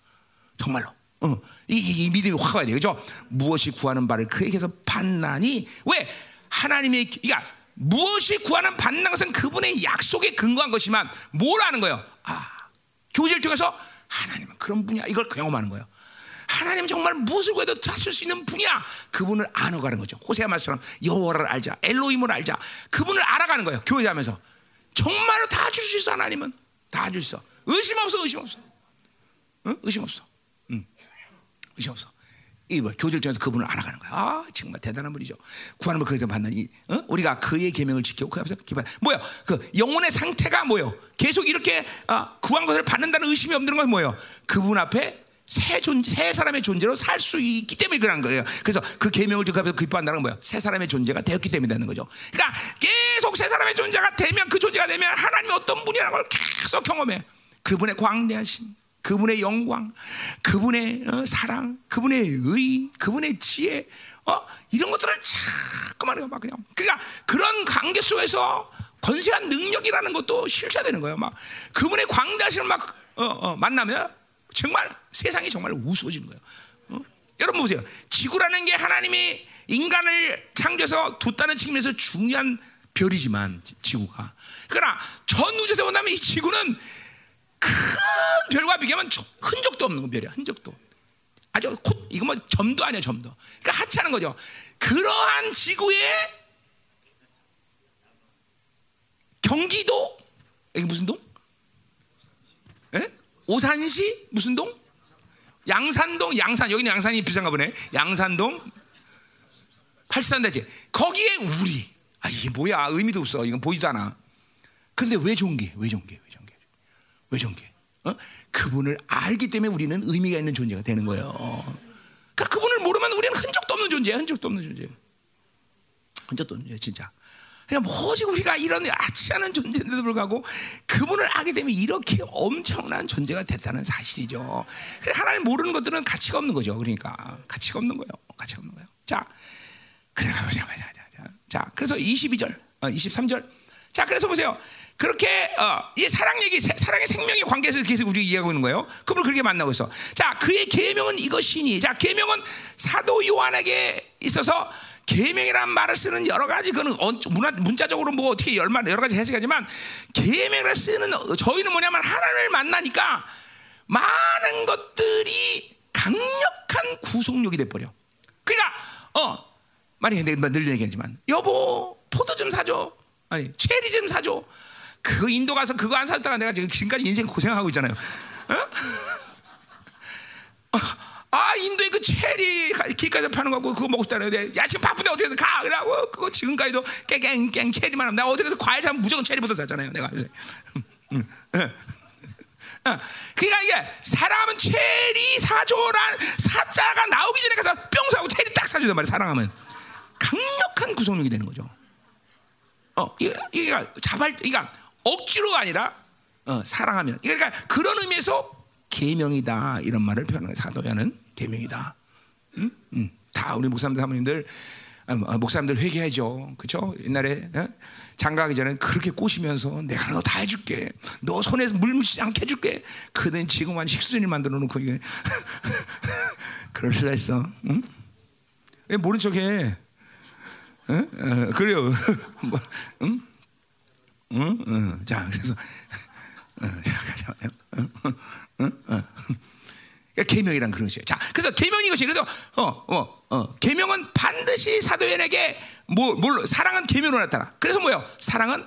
정말로. 어, 이, 이 믿음이 확 와야 돼요. 그죠? 무엇이 구하는 바를 그에게서 판단이 왜? 하나님의, 그러니까 무엇이 구하는 받는 것은 그분의 약속에 근거한 것이지만 뭘 아는 거예요? 아, 교제를 통해서 하나님은 그런 분이야. 이걸 경험하는 거예요. 하나님 정말 무엇을 구해도 하실 수 있는 분이야. 그분을 안어가는 거죠. 호세아 말처럼 여호와를 알자, 엘로힘을 알자. 그분을 알아가는 거예요. 교제하면서 정말로 다 줄 수 있어 하나님은 다 줄 수 있어. 의심 없어, 의심 없어. 응? 의심 없어. 응. 의심 없어. 이 뭐, 교제를 통해서 그분을 알아가는 거야. 아 정말 대단한 분이죠. 구하는 걸 그에서 이 어? 우리가 그의 계명을 지키고 그 앞에서 기뻐. 뭐야? 그 영혼의 상태가 뭐요? 계속 이렇게 아, 구한 것을 받는다는 의심이 없는 건 뭐예요? 그분 앞에 새 존재, 새 사람의 존재로 살 수 있기 때문에 그런 거예요. 그래서 그 계명을 지키면서 기뻐한다는 건 뭐야? 새 사람의 존재가 되었기 때문에 되는 거죠. 그러니까 계속 새 사람의 존재가 되면 그 존재가 되면 하나님이 어떤 분이라는 걸 계속 경험해. 그분의 광대하심. 그분의 영광, 그분의 어, 사랑, 그분의 의, 그분의 지혜, 어? 이런 것들을 자꾸 말해요. 막 그냥. 그러니까 그런 관계 속에서 권세한 능력이라는 것도 실체되는 거예요. 막 그분의 광대하심을 막 어, 어, 만나면 정말 세상이 정말 우스워지는 거예요. 어? 여러분 보세요. 지구라는 게 하나님이 인간을 창조해서 뒀다는 측면에서 중요한 별이지만 지구가. 그러나 전 우주에서 본다면 이 지구는 큰 별과 비교하면 흔적도 없는 거 별이야. 흔적도. 아주 콧 이거 뭐 점도 아니야 점도. 그러니까 하찮은 거죠. 그러한 지구에 경기도 여기 무슨 동? 에? 오산시 무슨 동? 양산동 양산 여기는 양산이 비싼가 보네. 양산동 팔산대지 거기에 우리 아 이게 뭐야 의미도 없어 이건 보이도 않아. 그런데 왜 좋은 게? 왜 좋은 게? 왜 좋은 게? 어? 그분을 알기 때문에 우리는 의미가 있는 존재가 되는 거예요. 그러니까 그분을 모르면 우리는 흔적도 없는 존재야. 흔적도 없는 존재. 흔적도 없는 존재, 진짜. 그러니까 뭐지 우리가 이런 아치 않은 존재인데도 불구하고 그분을 알게 되면 이렇게 엄청난 존재가 됐다는 사실이죠. 하나님 모르는 것들은 가치가 없는 거죠. 그러니까 가치가 없는 거예요. 가치가 없는 거예요. 자, 그래 가보자, 자, 자, 자, 그래서 22절, 어, 23절. 자, 그래서 보세요. 그렇게 어, 이 사랑 얘기, 사랑의 생명의 관계에서 계속 우리 이해하고 있는 거예요. 그분을 그렇게 만나고 있어. 자, 그의 계명은 이것이니. 자, 계명은 사도 요한에게 있어서 계명이란 말을 쓰는 여러 가지 그는 문자적으로 뭐 어떻게 여러 가지 해석하지만 계명을 쓰는 저희는 뭐냐면 하나님을 만나니까 많은 것들이 강력한 구속력이 돼 버려. 그러니까 어 많이 내가 늘 얘기하지만 여보 포도 좀 사줘. 아니 체리 좀 사줘. 그 인도 가서 그거 안 사다가 내가 지금 지금까지 인생 고생하고 있잖아요. 어? 아 인도에 그 체리 길가에 파는 거 그거 먹고 싶다는데 야 지금 바쁜데 어떻게 가 그러고 그거 지금까지도 깽깽깽 체리만 하면 나 어떻게 해서 과일 사면 무조건 체리부터 사잖아요 내가 어, 그러니까 이게 사랑하면 체리 사줘란 사자가 나오기 전에 가서 뿅 사고 체리 딱 사주단 말이야 사랑하면 강력한 구성력이 되는 거죠. 어 이게 이게 자발 그러니까 억지로가 아니라 어, 사랑하면. 그러니까 그런 의미에서 계명이다 이런 말을 표현하는 사도야는 계명이다. 음? 음. 다 우리 목사님들 사모님들 아, 뭐, 목사님들 회개하죠. 그렇죠? 옛날에 어? 장가가기 전에 그렇게 꼬시면서 내가 너 다 해줄게. 너 손에 물 묻히지 않게 해줄게. 그는 지금 한 식순이 만들어 놓고 이게 그럴 수가 있어. 응? 왜 모른 척해? 어? 어, 그래요. 뭐, 응? 응? 응. 자, 그래서 잠깐만요. 응? 응? 그러니까 계명이란 그런 것이에요. 자, 그래서 계명 이 것이 그래서 어, 어, 어, 계명은 반드시 사도인에게 뭐, 뭘 사랑은 계명으로 나타나. 그래서 뭐요? 사랑은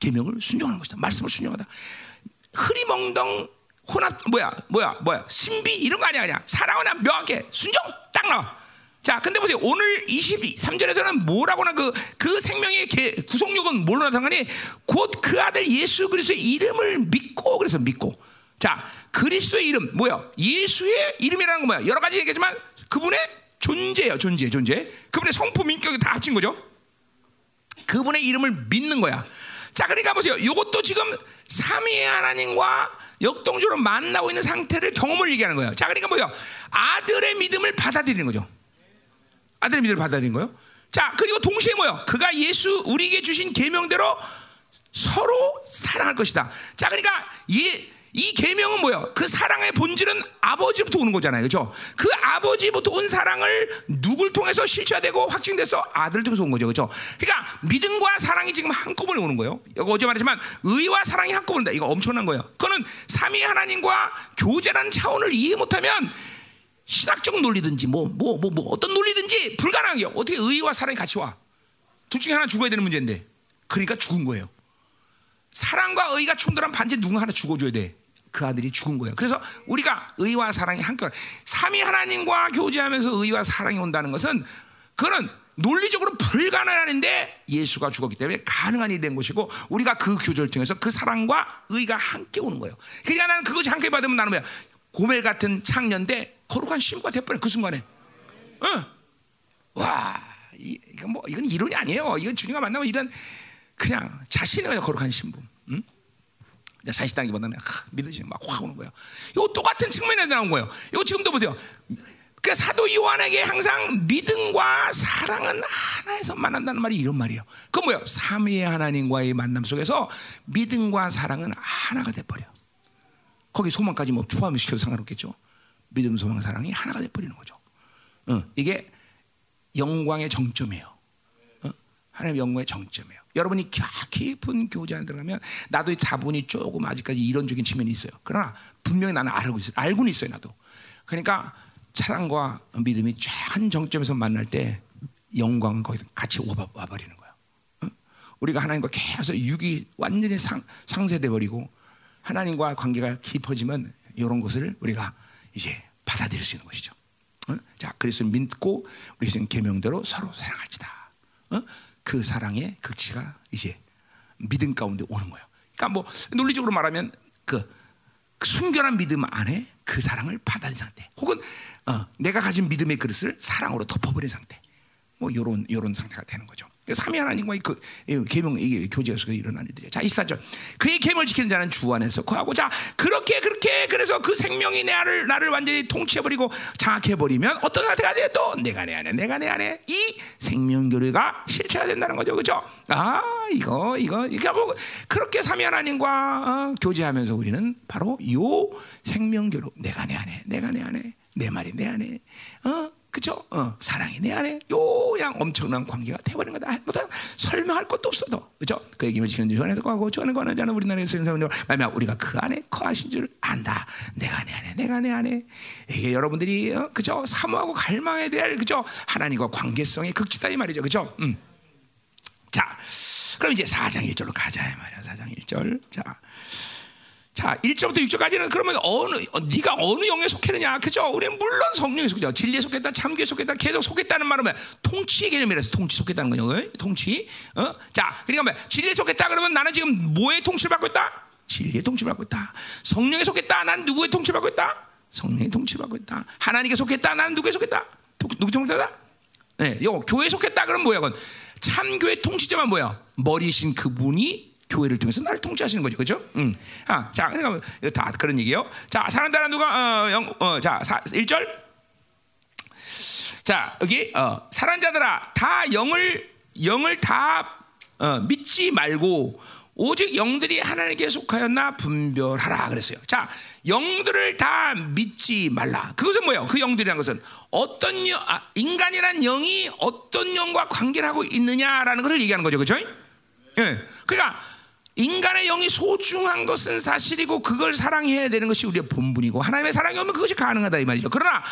계명을 순종하는 것이다. 말씀을 순종하다. 흐리멍덩 혼합 뭐야, 뭐야, 뭐야, 신비 이런 거 아니야, 아니야. 사랑은 명확해. 순종 딱 나와. 자, 근데 보세요. 오늘 23절에서는 뭐라고나 그, 그 생명의 개, 구속력은 뭘로 나타나니? 곧 그 아들 예수 그리스도의 이름을 믿고, 그래서 믿고. 자, 그리스도의 이름, 뭐야? 예수의 이름이라는 건 뭐야? 여러 가지 얘기하지만 그분의 존재예요, 존재, 존재. 그분의 성품, 인격이 다 합친 거죠. 그분의 이름을 믿는 거야. 자, 그러니까 보세요. 이것도 지금 삼위의 하나님과 역동적으로 만나고 있는 상태를 경험을 얘기하는 거예요. 자, 그러니까 뭐요? 아들의 믿음을 받아들이는 거죠. 아들의 믿음을 받아들이는 거예요. 자, 그리고 동시에 뭐요? 그가 예수 우리에게 주신 계명대로 서로 사랑할 것이다. 자, 그러니까 이, 이 계명은 뭐예요? 그 사랑의 본질은 아버지부터 오는 거잖아요. 그렇죠? 그 아버지부터 온 사랑을 누굴 통해서 실체화되고 확증돼서 아들을 통해서 온 거죠. 그렇죠? 그러니까 믿음과 사랑이 지금 한꺼번에 오는 거예요. 어제 말했지만 의와 사랑이 한꺼번에 온다. 이거 엄청난 거예요. 그거는 삼위 하나님과 교제라는 차원을 이해 못하면 신학적 논리든지 뭐 뭐 뭐 뭐 어떤 논리든지 불가능해요. 어떻게 의와 사랑이 같이 와? 둘 중에 하나 죽어야 되는 문제인데. 그러니까 죽은 거예요. 사랑과 의가 충돌한 반지 누군가 하나 죽어줘야 돼. 그 아들이 죽은 거예요. 그래서 우리가 의와 사랑이 한꺼번에 삼위 하나님과 교제하면서 의와 사랑이 온다는 것은 그거는 논리적으로 불가능한데 예수가 죽었기 때문에 가능한 일이 된 것이고 우리가 그 교제를 통해서 그 사랑과 의가 함께 오는 거예요. 그러니까 나는 그것이 함께 받으면 나는 뭐야? 고멜 같은 창년대 거룩한 신부가 돼버려 그 순간에. 어. 와, 이, 이건 뭐 이건 이론이 아니에요. 이건 주님과 만나면 이런 그냥 자신의 거룩한 신부. 응? 자신당기보다는 믿으시는 막확 오는 거예요. 이거 똑같은 측면에 나온 거예요. 이거 지금도 보세요. 그 사도 요한에게 항상 믿음과 사랑은 하나에서 만난다는 말이 이런 말이에요. 그 뭐예요? 삼위의 하나님과의 만남 속에서 믿음과 사랑은 하나가 돼 버려. 거기 소망까지 뭐 포함시켜도 상관없겠죠. 믿음, 소망, 사랑이 하나가 돼 버리는 거죠. 어, 이게 영광의 정점이에요. 어? 하나님의 영광의 정점이에요. 여러분이 깊은 교제 안 들어가면 나도 다분히 조금 아직까지 이론적인 측면이 있어요. 그러나 분명히 나는 알고 있어요. 알고는 있어요, 나도. 그러니까 사랑과 믿음이 한 정점에서 만날 때 영광은 거기서 같이 와버리는 거야. 어? 우리가 하나님과 계속 육이 완전히 상, 상쇄돼 버리고 하나님과 관계가 깊어지면 이런 것을 우리가 이제 받아들일 수 있는 것이죠. 어? 자, 그래서 믿고 우리 지금 계명대로 서로 사랑할지다. 어? 그 사랑의 극치가 이제 믿음 가운데 오는 거예요. 그러니까 뭐 논리적으로 말하면 그, 그 순결한 믿음 안에 그 사랑을 받아들인 상태, 혹은 어, 내가 가진 믿음의 그릇을 사랑으로 덮어버린 상태, 뭐 이런 이런 상태가 되는 거죠. 삼위 하나님과의 그 계명 이게 교제에서 일어난 일들이에요. 자, 24절. 그의 계명을 지키는 자는 주 안에서 거하고 자, 그렇게 그렇게 그래서 그 생명이 나를 나를 완전히 통치해 버리고 장악해 버리면 어떤 상태가 돼? 또 내가 내 안에 내가 내 안에 이 생명 교류가 실체가 된다는 거죠. 그렇죠? 아, 이거 이거 결국 그렇게 삼위 하나님과 어, 교제하면서 우리는 바로 요 생명 교류 내가 내 안에 내가 내 안에 내 말이 내 안에 어 그죠? 어, 사랑이 내 안에 요양 엄청난 관계가 돼버린 거다. 뭐 설명할 것도 없어도 그죠? 그 얘기를 지금 전에서 하고 전에 거는 자는 우리나라에서 인사는 말면 우리가 그 안에 거하신 줄 안다. 내가 내 안에, 내가 내 안에 이게 여러분들이 어, 그죠? 사모하고 갈망에 대한 그죠? 하나님과 관계성의 극치다 이 말이죠, 그죠? 음. 자, 그럼 이제 4장 1절로 가자 말이야. 4장 1절. 자. 자, 1절부터 6절까지는 그러면 어느 네가 어느 영에 속했느냐? 그죠? 우리는 물론 성령에 속했죠. 진리에 속했다, 참기에 속했다, 계속 속했다는 말은 뭐야? 통치의 개념이라서 통치 속했다는 거죠. 어? 통치. 어? 자, 그러니까 뭐야? 진리에 속했다 그러면 나는 지금 뭐의 통치를 받고 있다? 진리의 통치를 받고 있다. 성령에 속했다. 나는 누구의 통치를 받고 있다? 성령의 통치를 받고 있다. 하나님께 속했다. 나는 누구에 속했다? 누구 통치다? 네, 요 교회에 속했다 그러면 뭐야? 그건 참교회 통치자만 뭐야? 머리신 그분이 교회를 통해서 나를 통치하시는 거죠, 그렇죠? 음. 아, 자, 그러니까 다 그런 얘기예요. 자, 사랑한다 누가 어, 영, 어, 자, 1절. 자, 여기 어, 사랑 자들아 다 영을 영을 다 어, 믿지 말고 오직 영들이 하나님께 속하였나 분별하라 그랬어요. 자, 영들을 다 믿지 말라. 그것은 뭐예요? 그 영들이란 것은 어떤 영, 아, 인간이란 영이 어떤 영과 관계를 하고 있느냐라는 것을 얘기하는 거죠, 그렇죠? 예. 그러니까 인간의 영이 소중한 것은 사실이고 그걸 사랑해야 되는 것이 우리의 본분이고 하나님의 사랑이 오면 그것이 가능하다 이 말이죠. 그러나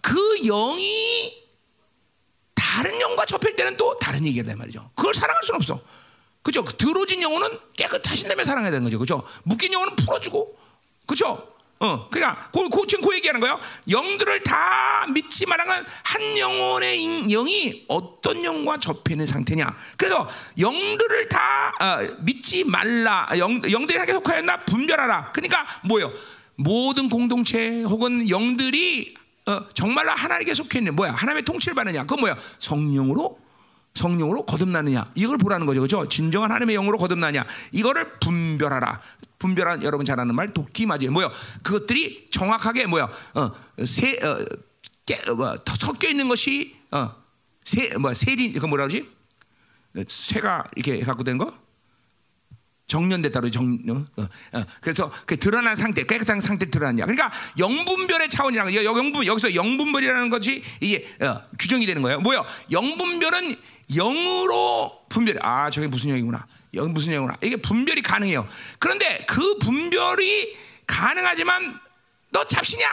그 영이 다른 영과 접힐 때는 또 다른 얘기가 된 말이죠. 그걸 사랑할 수는 없어. 그죠? 들어진 영혼은 깨끗하신 다음에 사랑해야 되는 거죠. 그죠? 묶인 영혼은 풀어주고. 그죠? 어, 그러니까 고, 고, 지금 그 얘기하는 거예요. 영들을 다 믿지 말라는 한 영혼의 영이 어떤 영과 접히는 상태냐. 그래서 영들을 다 어, 믿지 말라. 영, 영들이 하게 속하였나 분별하라. 그러니까 뭐예요? 모든 공동체 혹은 영들이 어, 정말로 하나님께 속해 있는 뭐야? 하나님의 통치를 받느냐? 그건 뭐야? 성령으로 성령으로 거듭나느냐 이걸 보라는 거죠, 그렇죠? 진정한 하나님의 영으로 거듭나냐 이거를 분별하라. 분별한 여러분 잘 아는 말 도끼 맞아요. 뭐요? 그것들이 정확하게 뭐요? 어세 어, 깨, 어, 뭐, 섞여 있는 것이 어세뭐 세린 그 뭐라 그러지? 쇠가 이렇게 갖고 된 거? 정년됐다로 정, 어, 어, 그래서 그 드러난 상태, 깨끗한 상태 드러났냐. 그러니까 영분별의 차원이라는 거, 영분 여기서 영분별이라는 것이 이게 어, 규정이 되는 거예요. 뭐요? 영분별은 영으로 분별. 아, 저게 무슨 영이구나. 영 무슨 영이구나. 이게 분별이 가능해요. 그런데 그 분별이 가능하지만 너 잡시냐,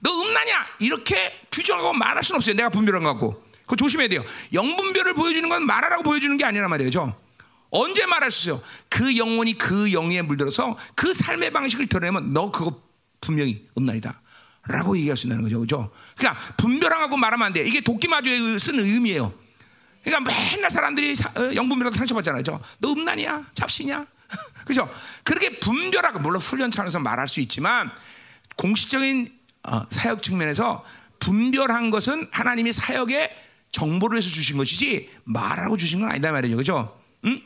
너 음란냐 이렇게 규정하고 말할 수는 없어요. 내가 분별한 거 갖고. 그거 조심해야 돼요. 영분별을 보여주는 건 말하라고 보여주는 게 아니란 말이에요. 언제 말할 수 있어요? 그 영혼이 그 영에 물들어서 그 삶의 방식을 드러내면 너 그거 분명히 음란이다. 라고 얘기할 수 있는 거죠. 그죠? 그러니까 분별하고 말하면 안 돼. 이게 도끼마주에 쓴 의미예요. 그러니까 맨날 사람들이 어, 영분별하고 상처받잖아요. 너 음란이야? 잡신이야? 그죠? 그렇게 분별하고, 물론 훈련 차원에서 말할 수 있지만, 공식적인 어, 사역 측면에서 분별한 것은 하나님이 사역에 정보를 해서 주신 것이지 말하고 주신 건 아니다 말이죠. 그죠? 응?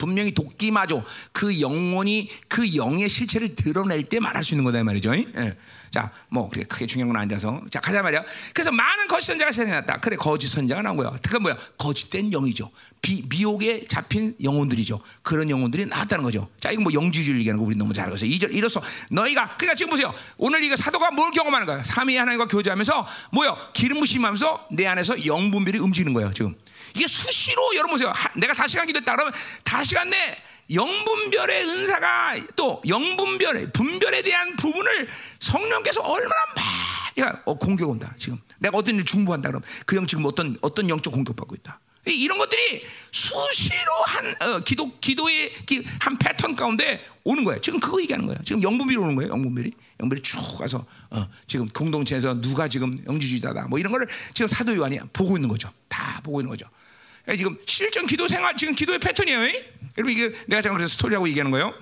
분명히 도끼마저 그 영혼이 그 영의 실체를 드러낼 때 말할 수 있는 거다 말이죠. 예. 자, 뭐 그게 크게 중요한 건 아니라서 자 가자 말이야. 그래서 많은 거짓 선자가 생겨났다. 그래 거짓 선자가 나온 거야. 그건 뭐야? 거짓된 영이죠. 비, 미혹에 잡힌 영혼들이죠. 그런 영혼들이 나왔다는 거죠. 자, 이거 뭐 영지주의를 얘기하는 거 우리 너무 잘 알아서 이절 이로써 너희가 그러니까 지금 보세요. 오늘 이거 사도가 뭘 경험하는 거야? 삼위 하나님과 교제하면서 뭐요? 기름 부심하면서 내 안에서 영분별이 움직이는 거예요. 지금. 이게 수시로 여러분 보세요. 내가 다시 간 기도했다 그러면 다시 간 내 영분별의 은사가 또 영분별의 분별에 대한 부분을 성령께서 얼마나 많이 어, 공격 온다. 지금 내가 어떤 일 중보한다 그러면 그영 지금 어떤 어떤 영적 공격받고 있다. 이런 것들이 수시로 한 어, 기도 기도의 한 패턴 가운데 오는 거예요. 지금 그거 얘기하는 거예요. 지금 영분별이 오는 거예요. 영분별이 영분별이 쭉 가서 어, 지금 공동체에서 누가 지금 영주주의자다 뭐 이런 거를 지금 사도 요한이 보고 있는 거죠. 다 보고 있는 거죠. 지금 실전 기도 생활 지금 기도의 패턴이에요. 여러분 이게 내가 잠깐 그래서 스토리하고 얘기하는 거예요.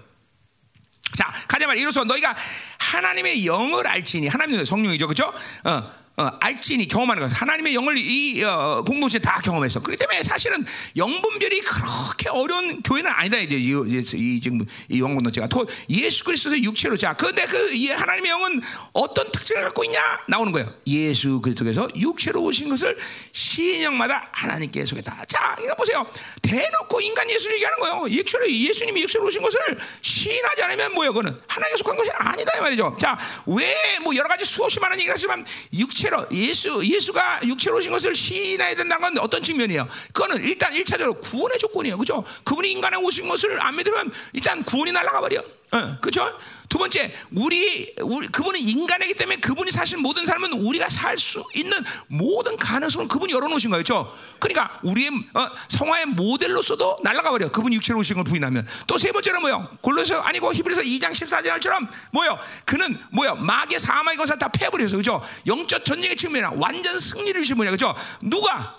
자 가자 말 이로써 너희가 하나님의 영을 알지니 하나님의 성령이죠, 그렇죠? 어, 어, 알지니 경험하는 것. 하나님의 영을 이 어, 공동체 다 경험했어. 그렇기 때문에 사실은 영분별이 그렇게 어려운 교회는 아니다 이제 이, 이 지금 이 영공동체가 예수 그리스도의 육체로 자. 그런데 그 하나님의 영은 어떤 특징을 갖고 있냐 나오는 거예요. 예수 그리스도께서 육체로 오신 것을 시인형마다 하나님께 소개다. 자, 이거 보세요. 대놓고 인간 예수를 얘기하는 거예요. 육체로 예수님이 육체로 오신 것을 시인하지 않으면 뭐예요? 그는 하나님께 속한 것이 아니다 이 말이죠. 자, 왜 뭐 여러 가지 수없이 많은 얘기를 하지만 육체 육체로 예수 예수가 육체로 오신 것을 시인해야 된다는 건 어떤 측면이에요? 그거는 일단 1차적으로 구원의 조건이에요. 그죠? 그분이 인간에 오신 것을 안 믿으면 일단 구원이 날아가 버려. 어, 그죠? 두 번째, 우리, 우리 그분이 인간이기 때문에 그분이 사실 모든 삶은 우리가 살 수 있는 모든 가능성을 그분이 열어놓으신 거예요. 그렇죠? 그러니까 우리의 어, 성화의 모델로서도 날아가 버려. 그분이 육체로 오신 걸 부인하면. 또 세 번째는 뭐요? 골로새 아니고 히브리서 2장 14절처럼 뭐요? 그는 뭐요? 마귀의 사마의 것을 다 패버려서 그죠? 영적 전쟁의 측면이나 완전 승리를 주신 분이야. 그죠? 누가?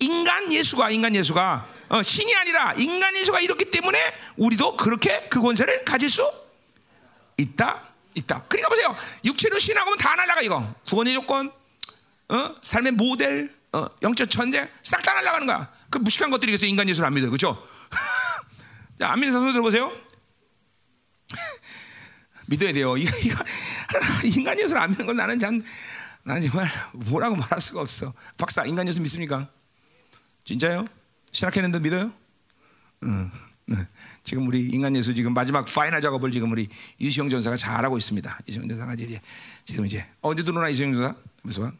인간 예수가 인간 예수가 어, 신이 아니라 인간 예수가 이렇기 때문에 우리도 그렇게 그 권세를 가질 수 있다, 있다. 그러니까 보세요. 육체로 신하고 다 날라가 이거. 구원의 조건, 어? 삶의 모델, 어? 영적 전쟁 싹 다 날라가는 거야. 그 무식한 것들이 그래서 인간 예수를 안 믿어요, 그렇죠? 자, 안 믿는 사람 들어보세요. 믿어야 돼요. 이거, 이거 인간 예수를 안 믿는 건 나는 참 나는 정말 뭐라고 말할 수가 없어. 박사, 인간 예수 믿습니까? 진짜요? 신학했는데 믿어요? 응. 네. 지금 우리 인간 예수 지금 마지막 파이널 작업을 지금 우리 이수영 전사가 잘하고 있습니다. 이수영 전사가 이제 지금 이제 언제 들어오나 이수영 전사? 그래서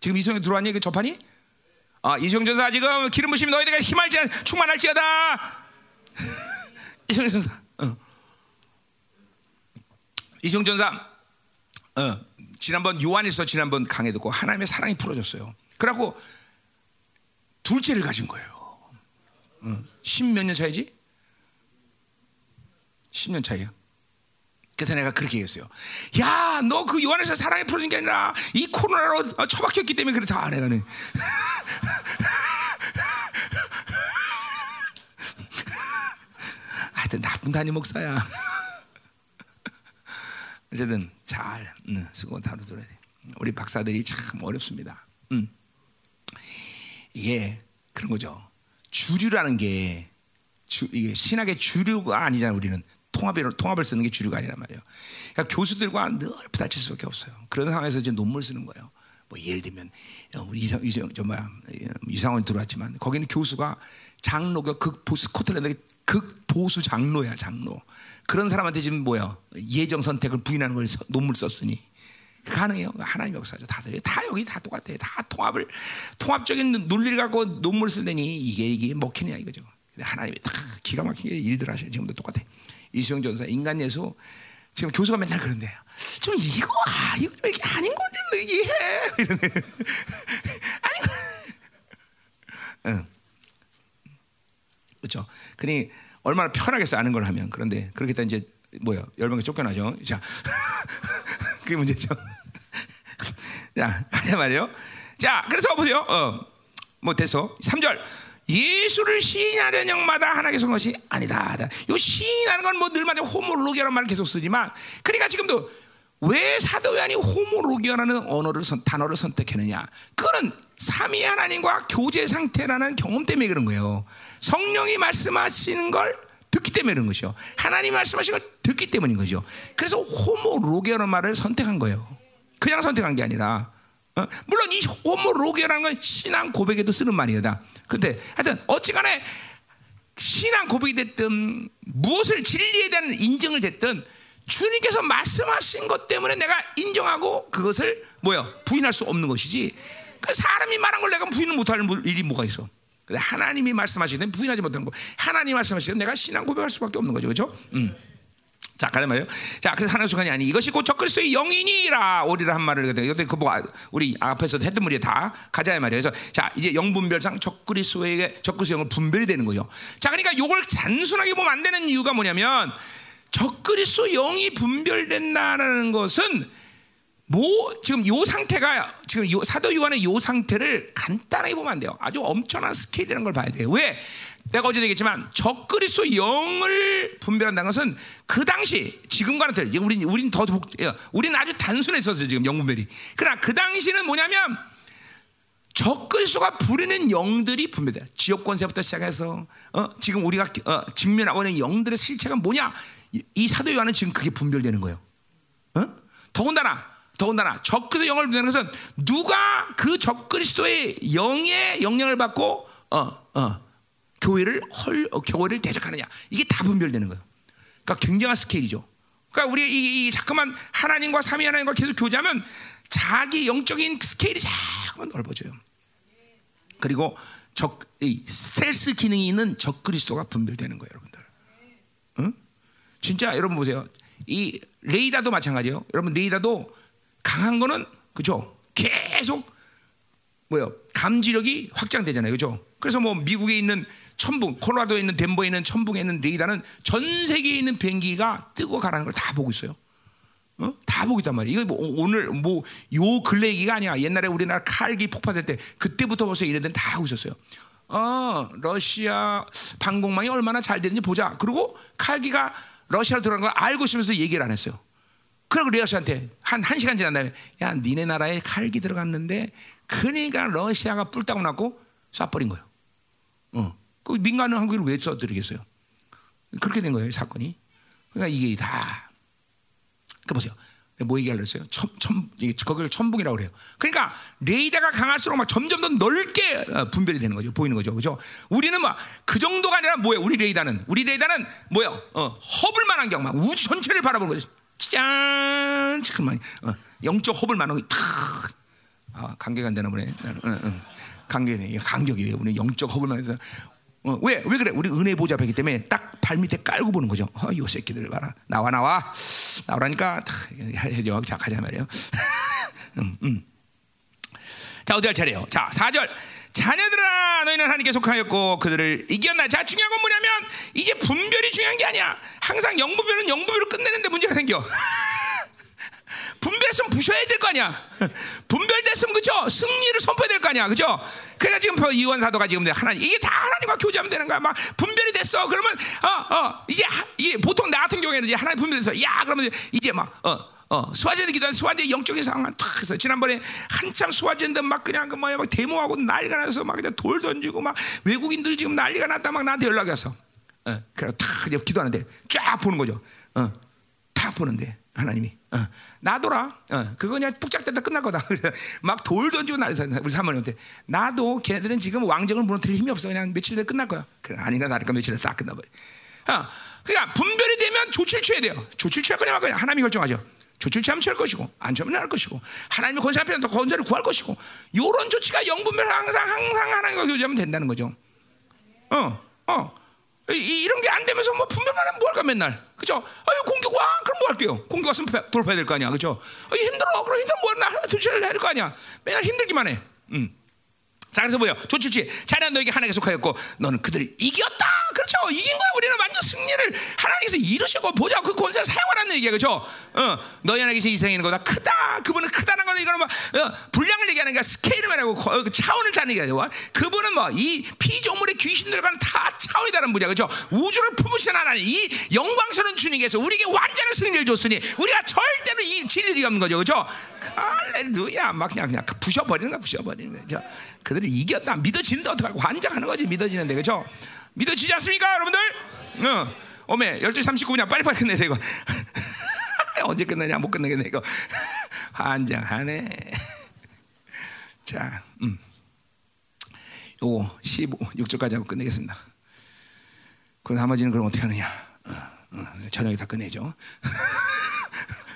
지금 이수영 들어왔니 그 접하니? 아 이수영 전사 지금 기름 부심 너희들에게 힘할지 충만할지어다. 이수영 전사. 어. 이수영 전사. 어. 지난번 요한에서 지난번 강해 듣고 하나님의 사랑이 풀어졌어요. 그래갖고 둘째를 가진 거예요. 어. 십몇 년 차이지? 10년 차이야. 그래서 내가 그렇게 얘기했어요. 야, 너 그 요한에서 사랑에 풀어진 게 아니라 이 코로나로 처박혔기 때문에 그렇다. 내가는. 하여튼 나쁜 담임 목사야. 어쨌든 잘 응, 쓰고 다루더라. 우리 박사들이 참 어렵습니다. 응. 이게 그런 거죠. 주류라는 게 주, 이게 신학의 주류가 아니잖아 우리는 통합을 통합을 쓰는 게 주류가 아니란 말이에요. 그러니까 교수들과 늘 부딪힐 수밖에 없어요. 그런 상황에서 이제 논문 쓰는 거예요. 뭐 예를 들면 어, 우리 이상 이상 저 뭐야 이상원 들어왔지만 거기는 교수가 장로가 극보 스코틀랜드 극보수 장로야 장로. 그런 사람한테 지금 뭐야 예정 선택을 부인하는 걸 논문 썼으니 가능해요. 하나님 역사죠. 다들 다 여기 다 똑같아요. 다 통합을 통합적인 논리를 갖고 논문을 쓰더니 이게 이게 먹히냐 이거죠. 근데 하나님이 다 기가 막히게 일들 하셔요. 지금도 똑같아. 이수영 전사 인간 예수 지금 교수가 맨날 그런데 좀 이거 아 이거 좀 이렇게 아닌 건지 이해해 이러네. 아닌 거. 응. 그렇죠. 그니 얼마나 편하겠어 아는 걸 하면 그런데 그렇게 다 이제 뭐야 열방에 쫓겨나죠. 자 그게 문제죠. 자 하자 말이요. 자 그래서 보세요. 어, 뭐 됐어. 3절 예수를 시인하려는 영마다 하나님께 선 것이 아니다. 요 시인하는 건 뭐 늘마다 호모로기라는 말을 계속 쓰지만 그러니까 지금도 왜 사도 요한이 호모로기라는 언어를 선, 단어를 선택했느냐? 그거는 삼위 하나님과 교제 상태라는 경험 때문에 그런 거예요. 성령이 말씀하시는 걸 듣기 때문에 그런 것이죠. 하나님 말씀하시는 걸 듣기 때문인 거죠. 그래서 호모로기라는 말을 선택한 거예요. 그냥 선택한 게 아니라 어? 물론 이 호모로기라는 건 신앙 고백에도 쓰는 말이다. 근데 하여튼 어찌간에 신앙 고백이 됐든 무엇을 진리에 대한 인정을 됐든 주님께서 말씀하신 것 때문에 내가 인정하고 그것을 뭐야 부인할 수 없는 것이지. 그 사람이 말한 걸 내가 부인을 못할 일이 뭐가 있어? 근데 하나님이 말씀하시는 부인하지 못하는 거. 하나님 말씀하시는 내가 신앙 고백할 수밖에 없는 거죠, 그렇죠? 음. 자, 가는 말이요. 자, 그래서 하나님 순간이 아니 이것이 곧 적그리스도의 영인이라 오리라 한 말을 이것도 그뭐 우리 앞에서 했던 말이 다 가자 말이에요. 그래서 자, 이제 영분별상 적그리스도에게 적그리스도 영을 분별이 되는 거죠. 자, 그러니까 이걸 단순하게 보면 안 되는 이유가 뭐냐면 적그리스도 영이 분별된다라는 것은 뭐 지금 요 상태가 지금 요 사도 요한의 요 상태를 간단하게 보면 안 돼요. 아주 엄청난 스케일이라는 걸 봐야 돼요. 왜? 내가 어제 얘기했지만 적그리스도 영을 분별한다는 것은 그 당시 지금과는 틀려. 우린 우린 더 복, 우리는 아주 단순했었어요 지금 영 분별이. 그러나 그 당시는 뭐냐면 적그리스도가 부리는 영들이 분별돼. 지역 권세부터 시작해서 어, 지금 우리가 어, 직면하고 있는 영들의 실체가 뭐냐? 이, 이 사도 요한은 지금 그게 분별되는 거예요. 어? 더군다나 더군다나 적그리스도 영을 분별하는 것은 누가 그 적그리스도의 영의 영향을 받고 어, 어, 교회를 헐 어, 교회를 대적하느냐 이게 다 분별되는 거예요. 그러니까 굉장한 스케일이죠. 그러니까 우리 이, 이 자꾸만 하나님과 삼위 하나님과 계속 교제하면 자기 영적인 스케일이 자꾸만 넓어져요. 그리고 적, 이 스텔스 기능이 있는 적 그리스도가 분별되는 거예요, 여러분들. 응? 진짜 여러분 보세요. 이 레이다도 마찬가지예요. 여러분 레이다도 강한 거는 그죠? 계속 뭐요? 감지력이 확장되잖아요, 그죠? 그래서 뭐 미국에 있는 천붕, 콜로라도에 있는 덴버에 있는 천붕에 있는 레이다는 전 세계에 있는 비행기가 뜨고 가라는 걸 다 보고 있어요. 어? 다 보고 있단 말이에요. 이거 뭐 오늘 뭐 요 근래 얘기가 아니야. 옛날에 우리나라 칼기 폭파될 때 그때부터 벌써 이래들 다 하고 있었어요. 어, 러시아 방공망이 얼마나 잘 되는지 보자. 그리고 칼기가 러시아로 들어간 걸 알고 있으면서 얘기를 안 했어요. 그리고 러시아한테 한, 한 시간 지난 다음에 야, 니네 나라에 칼기 들어갔는데 그러니까 러시아가 뿔따고 났고 쏴버린 거예요. 어. 그 민간은 한국을 왜 써드리겠어요? 그렇게 된 거예요, 사건이. 그러니까 이게 다. 그 보세요. 뭐 얘기하려 했어요? 천, 천, 거기를 천붕이라고 그래요. 그러니까 레이더가 강할수록 막 점점 더 넓게 어, 분별이 되는 거죠. 보이는 거죠. 그죠? 우리는 막 그 정도가 아니라 뭐예요? 우리 레이더는. 우리 레이더는 뭐예요? 어, 허블만한 경, 막 우주 전체를 바라보는 거죠. 짠! 잠깐만. 어, 영적 허블만한 게 탁. 아, 관계가 안 되나 보네. 나는, 어, 어. 관계네. 간격이에요. 우리 영적 허블만 해서 어, 왜? 왜 그래? 우리 은혜 보좌 뵙기 때문에 딱 발 밑에 깔고 보는 거죠. 어, 요 새끼들 봐라. 나와, 나와. 나오라니까. 해줘. 자, 가자 말이에요. 음, 음. 자, 어디 할 차례요? 자, 4절. 자녀들아, 너희는 하나님께 속하였고 그들을 이겼나? 자, 중요한 건 뭐냐면 이제 분별이 중요한 게 아니야. 항상 영분별은 영분별로 끝내는데 문제가 생겨. 분별했으면 부셔야 될 거 아니야. 분별됐으면 그죠? 승리를 선포해야 될 거 아니야. 그죠? 그러니까 지금 이원 사도가 지금 하나님 이게 다 하나님과 교제하면 되는 거야. 막 분별이 됐어. 그러면 어어 이제 이게 보통 나 같은 경우에는 이제 하나님 분별돼서 야 그러면 이제 막어 어, 수화제도 기도한 수화제 영적인 상황 탁 해서 지난번에 한참 수화제인데 막 그냥 그 뭐야 막 데모하고 난리가 나서 막 그냥 돌 던지고 막 외국인들 지금 난리가 났다 막 나한테 연락이 왔어. 어, 그래 탁 그냥 기도하는데 쫙 보는 거죠. 어, 탁 보는데 하나님이 어, 나도라. 어, 그거 그냥 푹짝대다 끝날 거다. 막 돌 던지고 난리서 우리 사모님한테 나도 걔네들은 지금 왕정을 무너뜨릴 힘이 없어. 그냥 며칠 내에 끝날 거야. 그래 아닌가 나니까 며칠 내에 싹 끝나버려. 어, 그러니까 분별이 되면 조치를 취해야 돼요. 조치를 취할 거냐 말 거냐 하나님이 결정하죠. 조치를 취하면 취할 것이고 안 취하면 할 것이고 하나님의 권세 앞에는 더 권세를 구할 것이고 이런 조치가 영분별 항상 항상 하나님과 교제하면 된다는 거죠. 어, 어. 이, 이런 게 안 되면서 뭐 분별만 하면 뭐 할까 맨날 그죠? 아유 공격 와 그럼 뭐 할게요? 공격 왔으면 돌파해야 될 거 아니야 그죠? 아유, 힘들어 그럼 힘들어 뭐나 하나 둘 셋을 해야 될 거 아니야 맨날 힘들기만 해. 음. 자 그래서 뭐요? 조치치 자네 너에게 하나님께 속하였고 너는 그들을 이겼다. 그렇죠? 이긴 거야. 우리는 완전 승리를 하나님께서 이루시고 보자 그 권세를 사용하라는 얘기야, 그렇죠? 어, 너희 하나님께서 이생이는 거다 크다. 그분은 크다는 거는 이거는 뭐 어, 분량을 얘기하는 게 스케일을 말하고 거, 그 차원을 다는 얘기야. 그분은 뭐 이 피조물의 귀신들과는 다 차원이 다른 분이야, 그렇죠? 우주를 품으신 하나님, 이 영광스러운 주님께서 우리에게 완전한 승리를 줬으니 우리가 절대로 이 진리가 없는 거죠, 그렇죠? 할렐루야, 막 그냥 그냥 부셔버리는 거야, 부셔버리는 거야, 그렇죠? 그들을 이겼다. 믿어지는데 어떡하고 환장하는 거지 믿어지는데 그죠? 믿어지지 않습니까 여러분들? 어. 어메 12시 39분이야 빨리빨리 끝내야 돼 이거 언제 끝내냐 못 끝내겠네 이거 환장하네 자 음. 요거 15, 6절까지 하고 끝내겠습니다 그 나머지는 그럼 어떻게 하느냐 어, 어, 저녁에 다 끝내죠 자,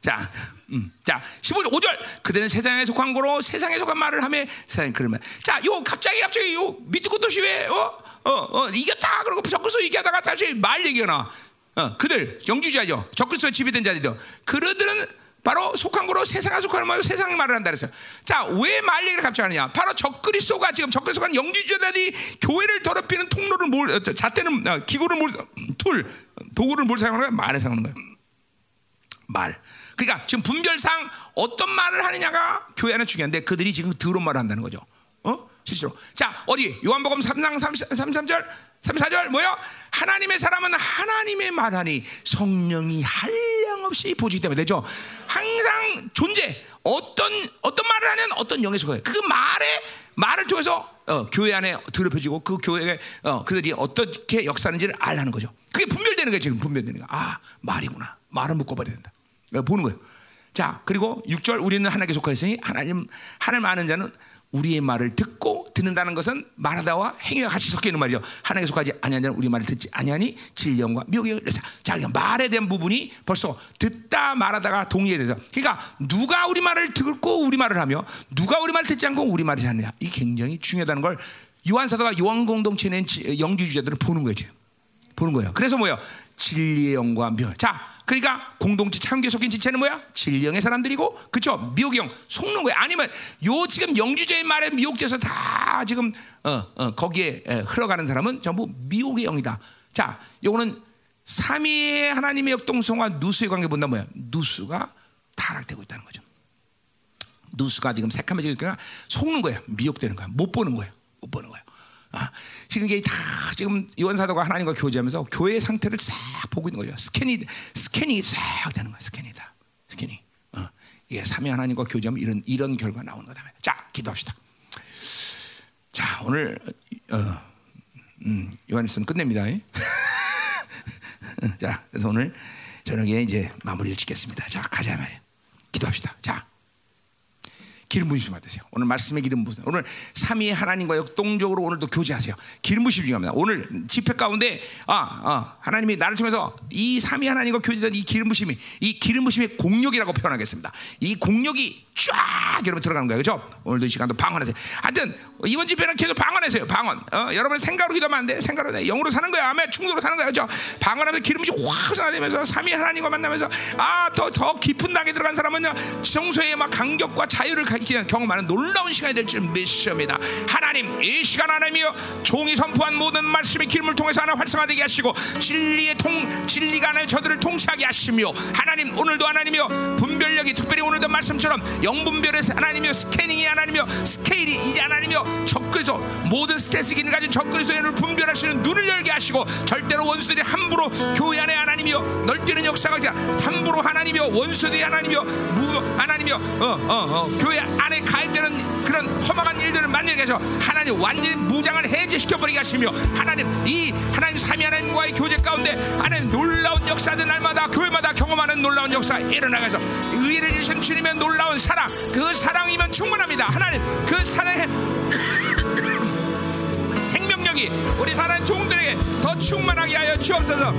자, 음, 자, 15절, 5절. 그들은 세상에 속한 거로 세상에 속한 말을 하며 세상에 그러면. 자, 요 갑자기 갑자기 요 밑도 끝도 없이 왜, 어, 어, 어, 이겼다. 그러고 적그리스도 얘기하다가 다시 말 얘기하나. 어, 그들 영주자죠. 적그리스도 지배된 자들도. 그들은 바로 속한 거로 세상에 속하는 말로 세상 말을 한다 그랬어요. 자, 왜 말 얘기를 갑자기 하느냐? 바로 적그리스도가 지금 적그리스도가 영주자들이 교회를 더럽히는 통로를 뭘, 어, 잣대는 어, 기구를 뭘, 툴, 도구를 뭘 사용하는 거야? 말을 사용하는 거야. 말. 그러니까 지금 분별상 어떤 말을 하느냐가 교회 안에 중요한데 그들이 지금 더러운 말을 한다는 거죠. 어? 실제로. 자, 어디? 요한복음 3장 33절, 34절 뭐요? 하나님의 사람은 하나님의 말하니 성령이 한량없이 보지 때문에 되죠. 항상 존재. 어떤 어떤 말을 하면 어떤 영에 속해요. 그 말에 말을 통해서 어, 교회 안에 더럽혀지고 그 교회에 어, 그들이 어떻게 역사하는지를 알라는 거죠. 그게 분별되는 거예요. 지금 분별되는 거. 아 말이구나. 말은 묶어버려야 된다. 보는 거예요. 자, 그리고 6절 우리는 하나님께 속하였으니 하나님 하나님 아는 자는 우리의 말을 듣고 듣는다는 것은 말하다와 행위가 같이 섞여 있는 말이죠. 하나님께 속하지 아니한 자는 우리 말을 듣지 아니하니 진령과 미혹이 자, 그러니까 말에 대한 부분이 벌써 듣다 말하다가 동의에 대해서 그러니까 누가 우리 말을 듣고 우리 말을 하며 누가 우리 말을 듣지 않고 우리 말을 하느냐 이 굉장히 중요하다는 걸 요한 사도가 요한 공동체에 영주주자들을 보는 거죠. 보는 거예요. 그래서 뭐예요? 진리의 영과 멸. 자, 그러니까 공동체 참교 속인 지체는 뭐야? 진령의 사람들이고, 그쵸? 미혹의 영 속는 거야. 아니면 요 지금 영주제의 말에 미혹돼서 다 지금 어, 어, 거기에 흘러가는 사람은 전부 미혹의 영이다. 자, 요거는 삼위의 하나님의 역동성과 누수의 관계 본다 뭐야? 누수가 타락되고 있다는 거죠. 누수가 지금 새카매지니까 속는 거야. 미혹되는 거야. 못 보는 거야. 못 보는 거야. 아, 지금 이게 다 지금 요한 사도가 하나님과 교제하면서 교회의 상태를 싹 보고 있는 거죠. 스캔이 스캔이 싹 되는 거야. 스캔이다. 스캔이. 어. 예, 삼위 하나님과 교제하면 이런 이런 결과 나오는 거다. 자, 기도합시다. 자, 오늘 어, 음, 요한일서는 끝냅니다. 자, 그래서 오늘 저녁에 이제 마무리를 짓겠습니다. 자, 가자 말이에요. 기도합시다. 자. 기름 부심 받으세요. 오늘 말씀의 기름 부심. 오늘 삼위의 하나님과 역동적으로 오늘도 교제하세요. 기름 부심 중요합니다. 오늘 집회 가운데 아, 아 하나님이 나를 통해서 이 삼위 하나님과 교제된 이 기름 부심이 이 기름 부심의 공력이라고 표현하겠습니다. 이 공력이 쫙 여러분 들어가는 거예요. 그렇죠? 오늘도 이 시간도 방언하세요. 하여튼 이번 집회는 계속 방언하세요. 방언. 어, 여러분 생각으로 기도하면 안 돼. 생각으로 돼. 영으로 사는 거야. 아멘. 충동으로 사는 거야. 그렇죠? 방언하면 기름이 확 쏟아내면서 삼위 하나님과 만나면서 아, 더 더 깊은 낙에 들어간 사람은 정소의 막 간격과 자유를 경험하는 놀라운 시간이 될 줄 믿습니다. 하나님 이 시간 하나님이여 종이 선포한 모든 말씀의 기름을 통해서 하나 활성화되게 하시고 진리의 통 진리가 하나 저들을 통치하게 하시며 하나님 오늘도 하나님이여 분별력이 특별히 오늘도 말씀처럼 영분별에서 하나님이여 스캐닝이 하나님이여 스케일이 이제 하나님이여 적그리스도 모든 스테스 기능 가진 적그리스도인을 분별하시는 눈을 열게 하시고 절대로 원수들이 함부로 교회 안에 하나님이여 널뛰는 역사가 함부로 하나님이여 원수들이 하나님이여 무 하나님이여 어, 어, 어, 교회 안에 가입되는 그런 험악한 일들을 만들게 해서 하나님 완전히 무장을 해제시켜 버리게 하시며 하나님 이 하나님 삼위 하나님과의 교제 가운데 하나님 놀라운 역사들 날마다 교회마다 경험하는 놀라운 역사 일어나가서 의를 주신 주님의 놀라운 사랑 그 사랑이면 충분합니다. 하나님 그 사랑의 생명력이 우리 사랑 종들에게 더 충만하게 하여 주옵소서.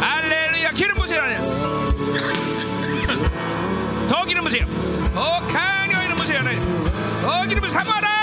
알렐루야. 기름 부으라는 더 기름 부세요. 더 강력히 기름 부세요. 네. 더 기름 삼아라.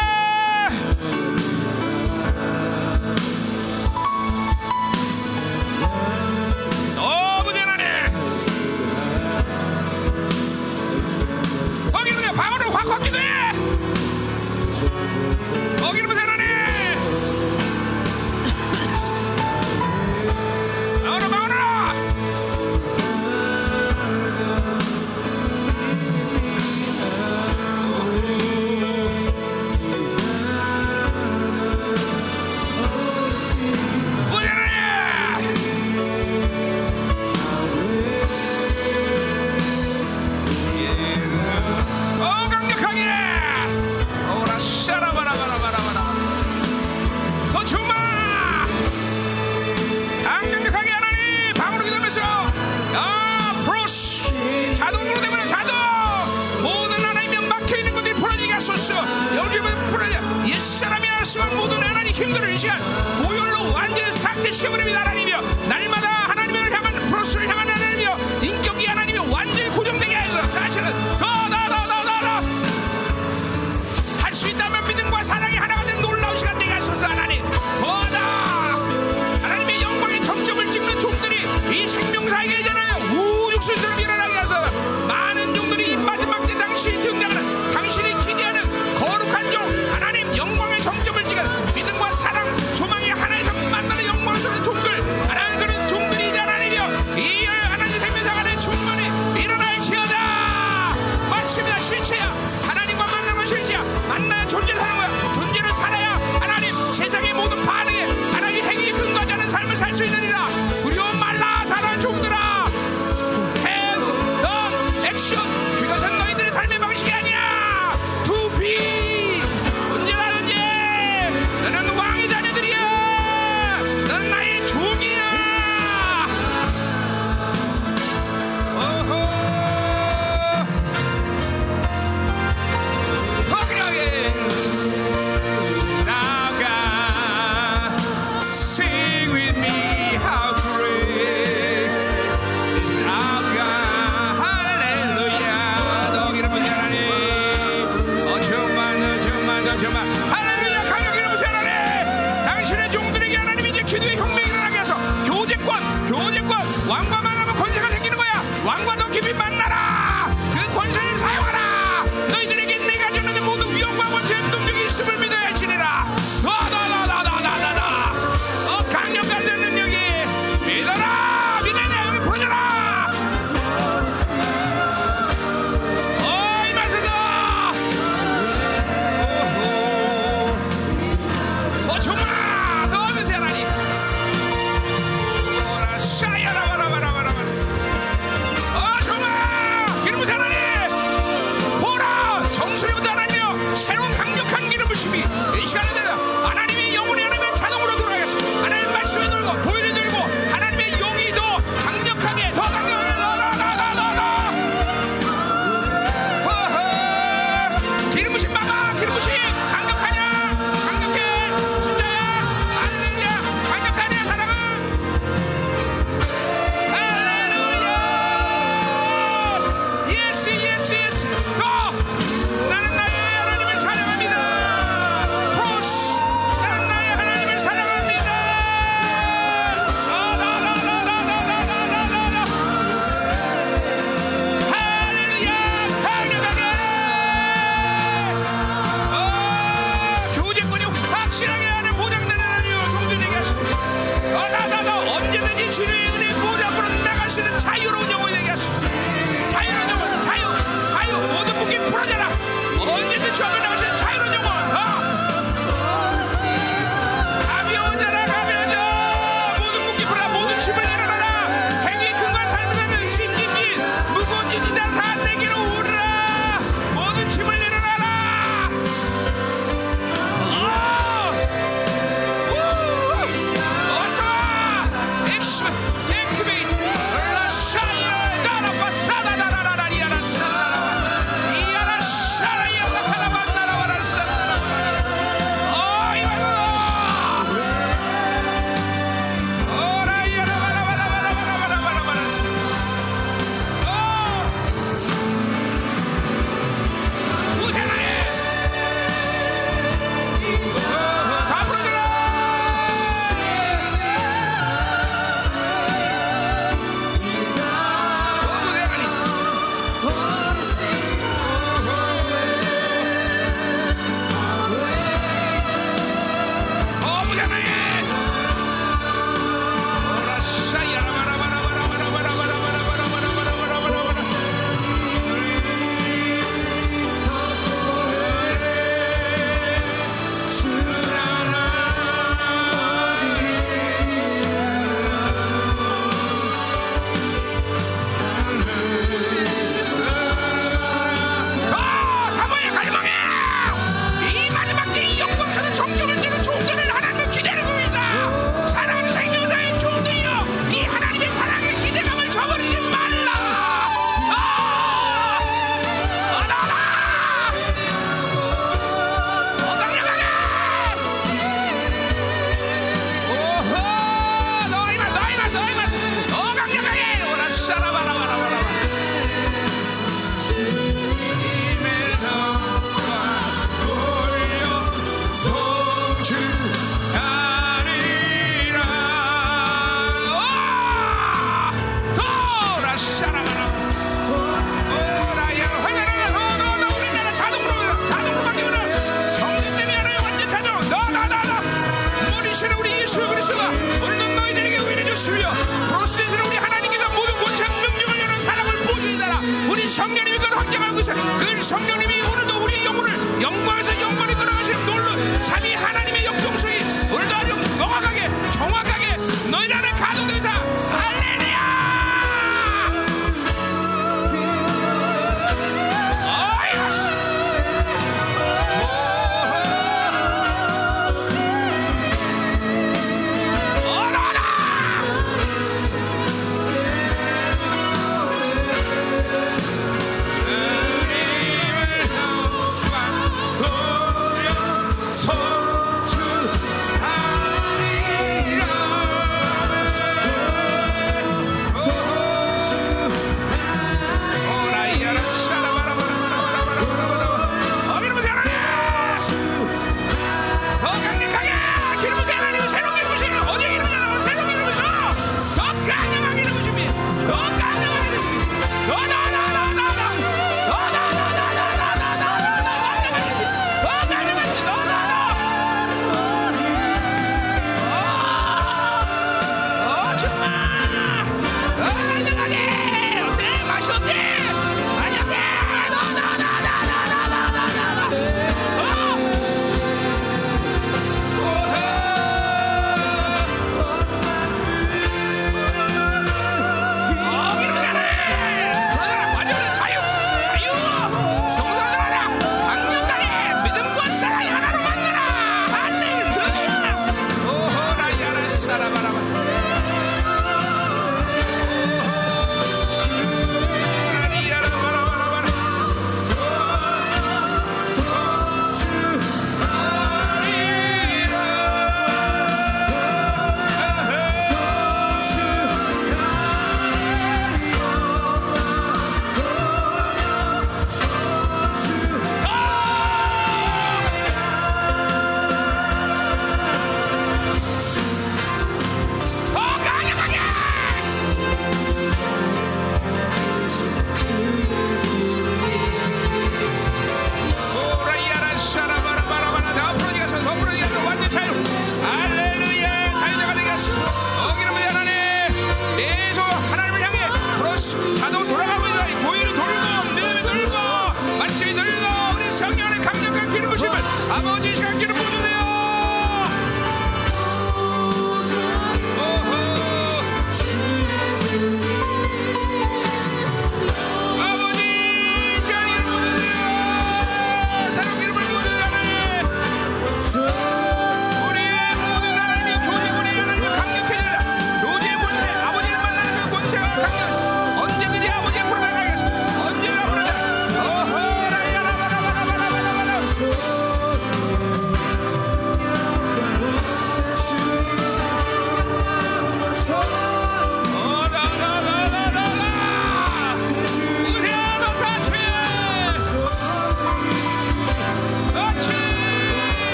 Give it to me that Wamba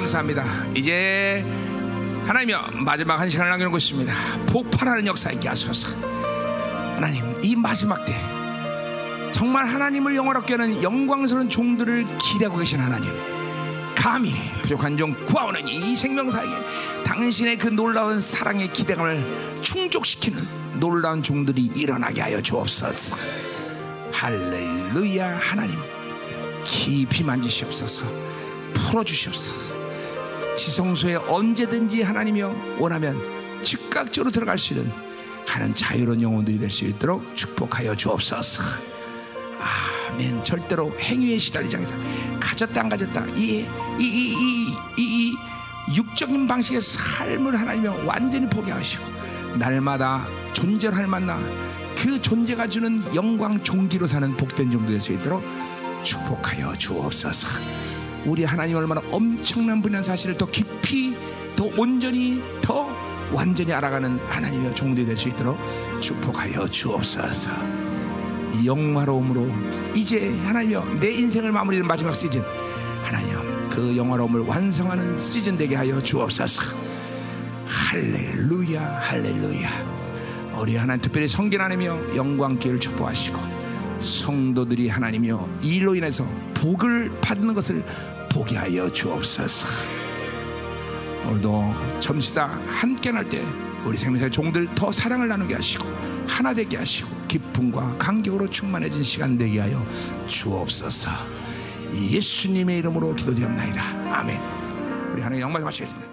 감사합니다. 이제 하나님여 마지막 한 시간을 남겨놓고 있습니다. 폭발하는 역사 있게 하소서. 하나님 이 마지막 때 정말 하나님을 영원롭게 하는 영광스러운 종들을 기대하고 계신 하나님. 감히 부족한 종 구하오는 이 생명사에 당신의 그 놀라운 사랑의 기대감을 충족시키는 놀라운 종들이 일어나게 하여 주옵소서. 할렐루야 하나님 깊이 만지시옵소서 풀어주시옵소서 지성소에 언제든지 하나님이여 원하면 즉각적으로 들어갈 수 있는 하는 자유로운 영혼들이 될 수 있도록 축복하여 주옵소서. 아멘. 절대로 행위에 시달리지 않겠다 가졌다 안 가졌다. 이, 이, 이, 이, 이, 이 육적인 방식의 삶을 하나님이여 완전히 포기하시고 날마다 존재할 만나 그 존재가 주는 영광 종기로 사는 복된 종도 될 수 있도록 축복하여 주옵소서. 우리 하나님 얼마나 엄청난 분이라는 사실을 더 깊이 더 온전히 더 완전히 알아가는 하나님의 종들이 될 수 있도록 축복하여 주옵소서. 이 영화로움으로 이제 하나님여 내 인생을 마무리하는 마지막 시즌 하나님 그 영화로움을 완성하는 시즌 되게 하여 주옵소서. 할렐루야 할렐루야. 우리 하나님 특별히 성긴 하나님이여 영광 기회를 축복하시고 성도들이 하나님이여 이 일로 인해서 복을 받는 것을 보게 하여 주옵소서. 오늘도 점시다 함께 할때 우리 생명사의 종들 더 사랑을 나누게 하시고 하나 되게 하시고 기쁨과 감격으로 충만해진 시간 되게 하여 주옵소서. 예수님의 이름으로 기도드립니다. 아멘. 우리 하나님 영광 마치겠습니다.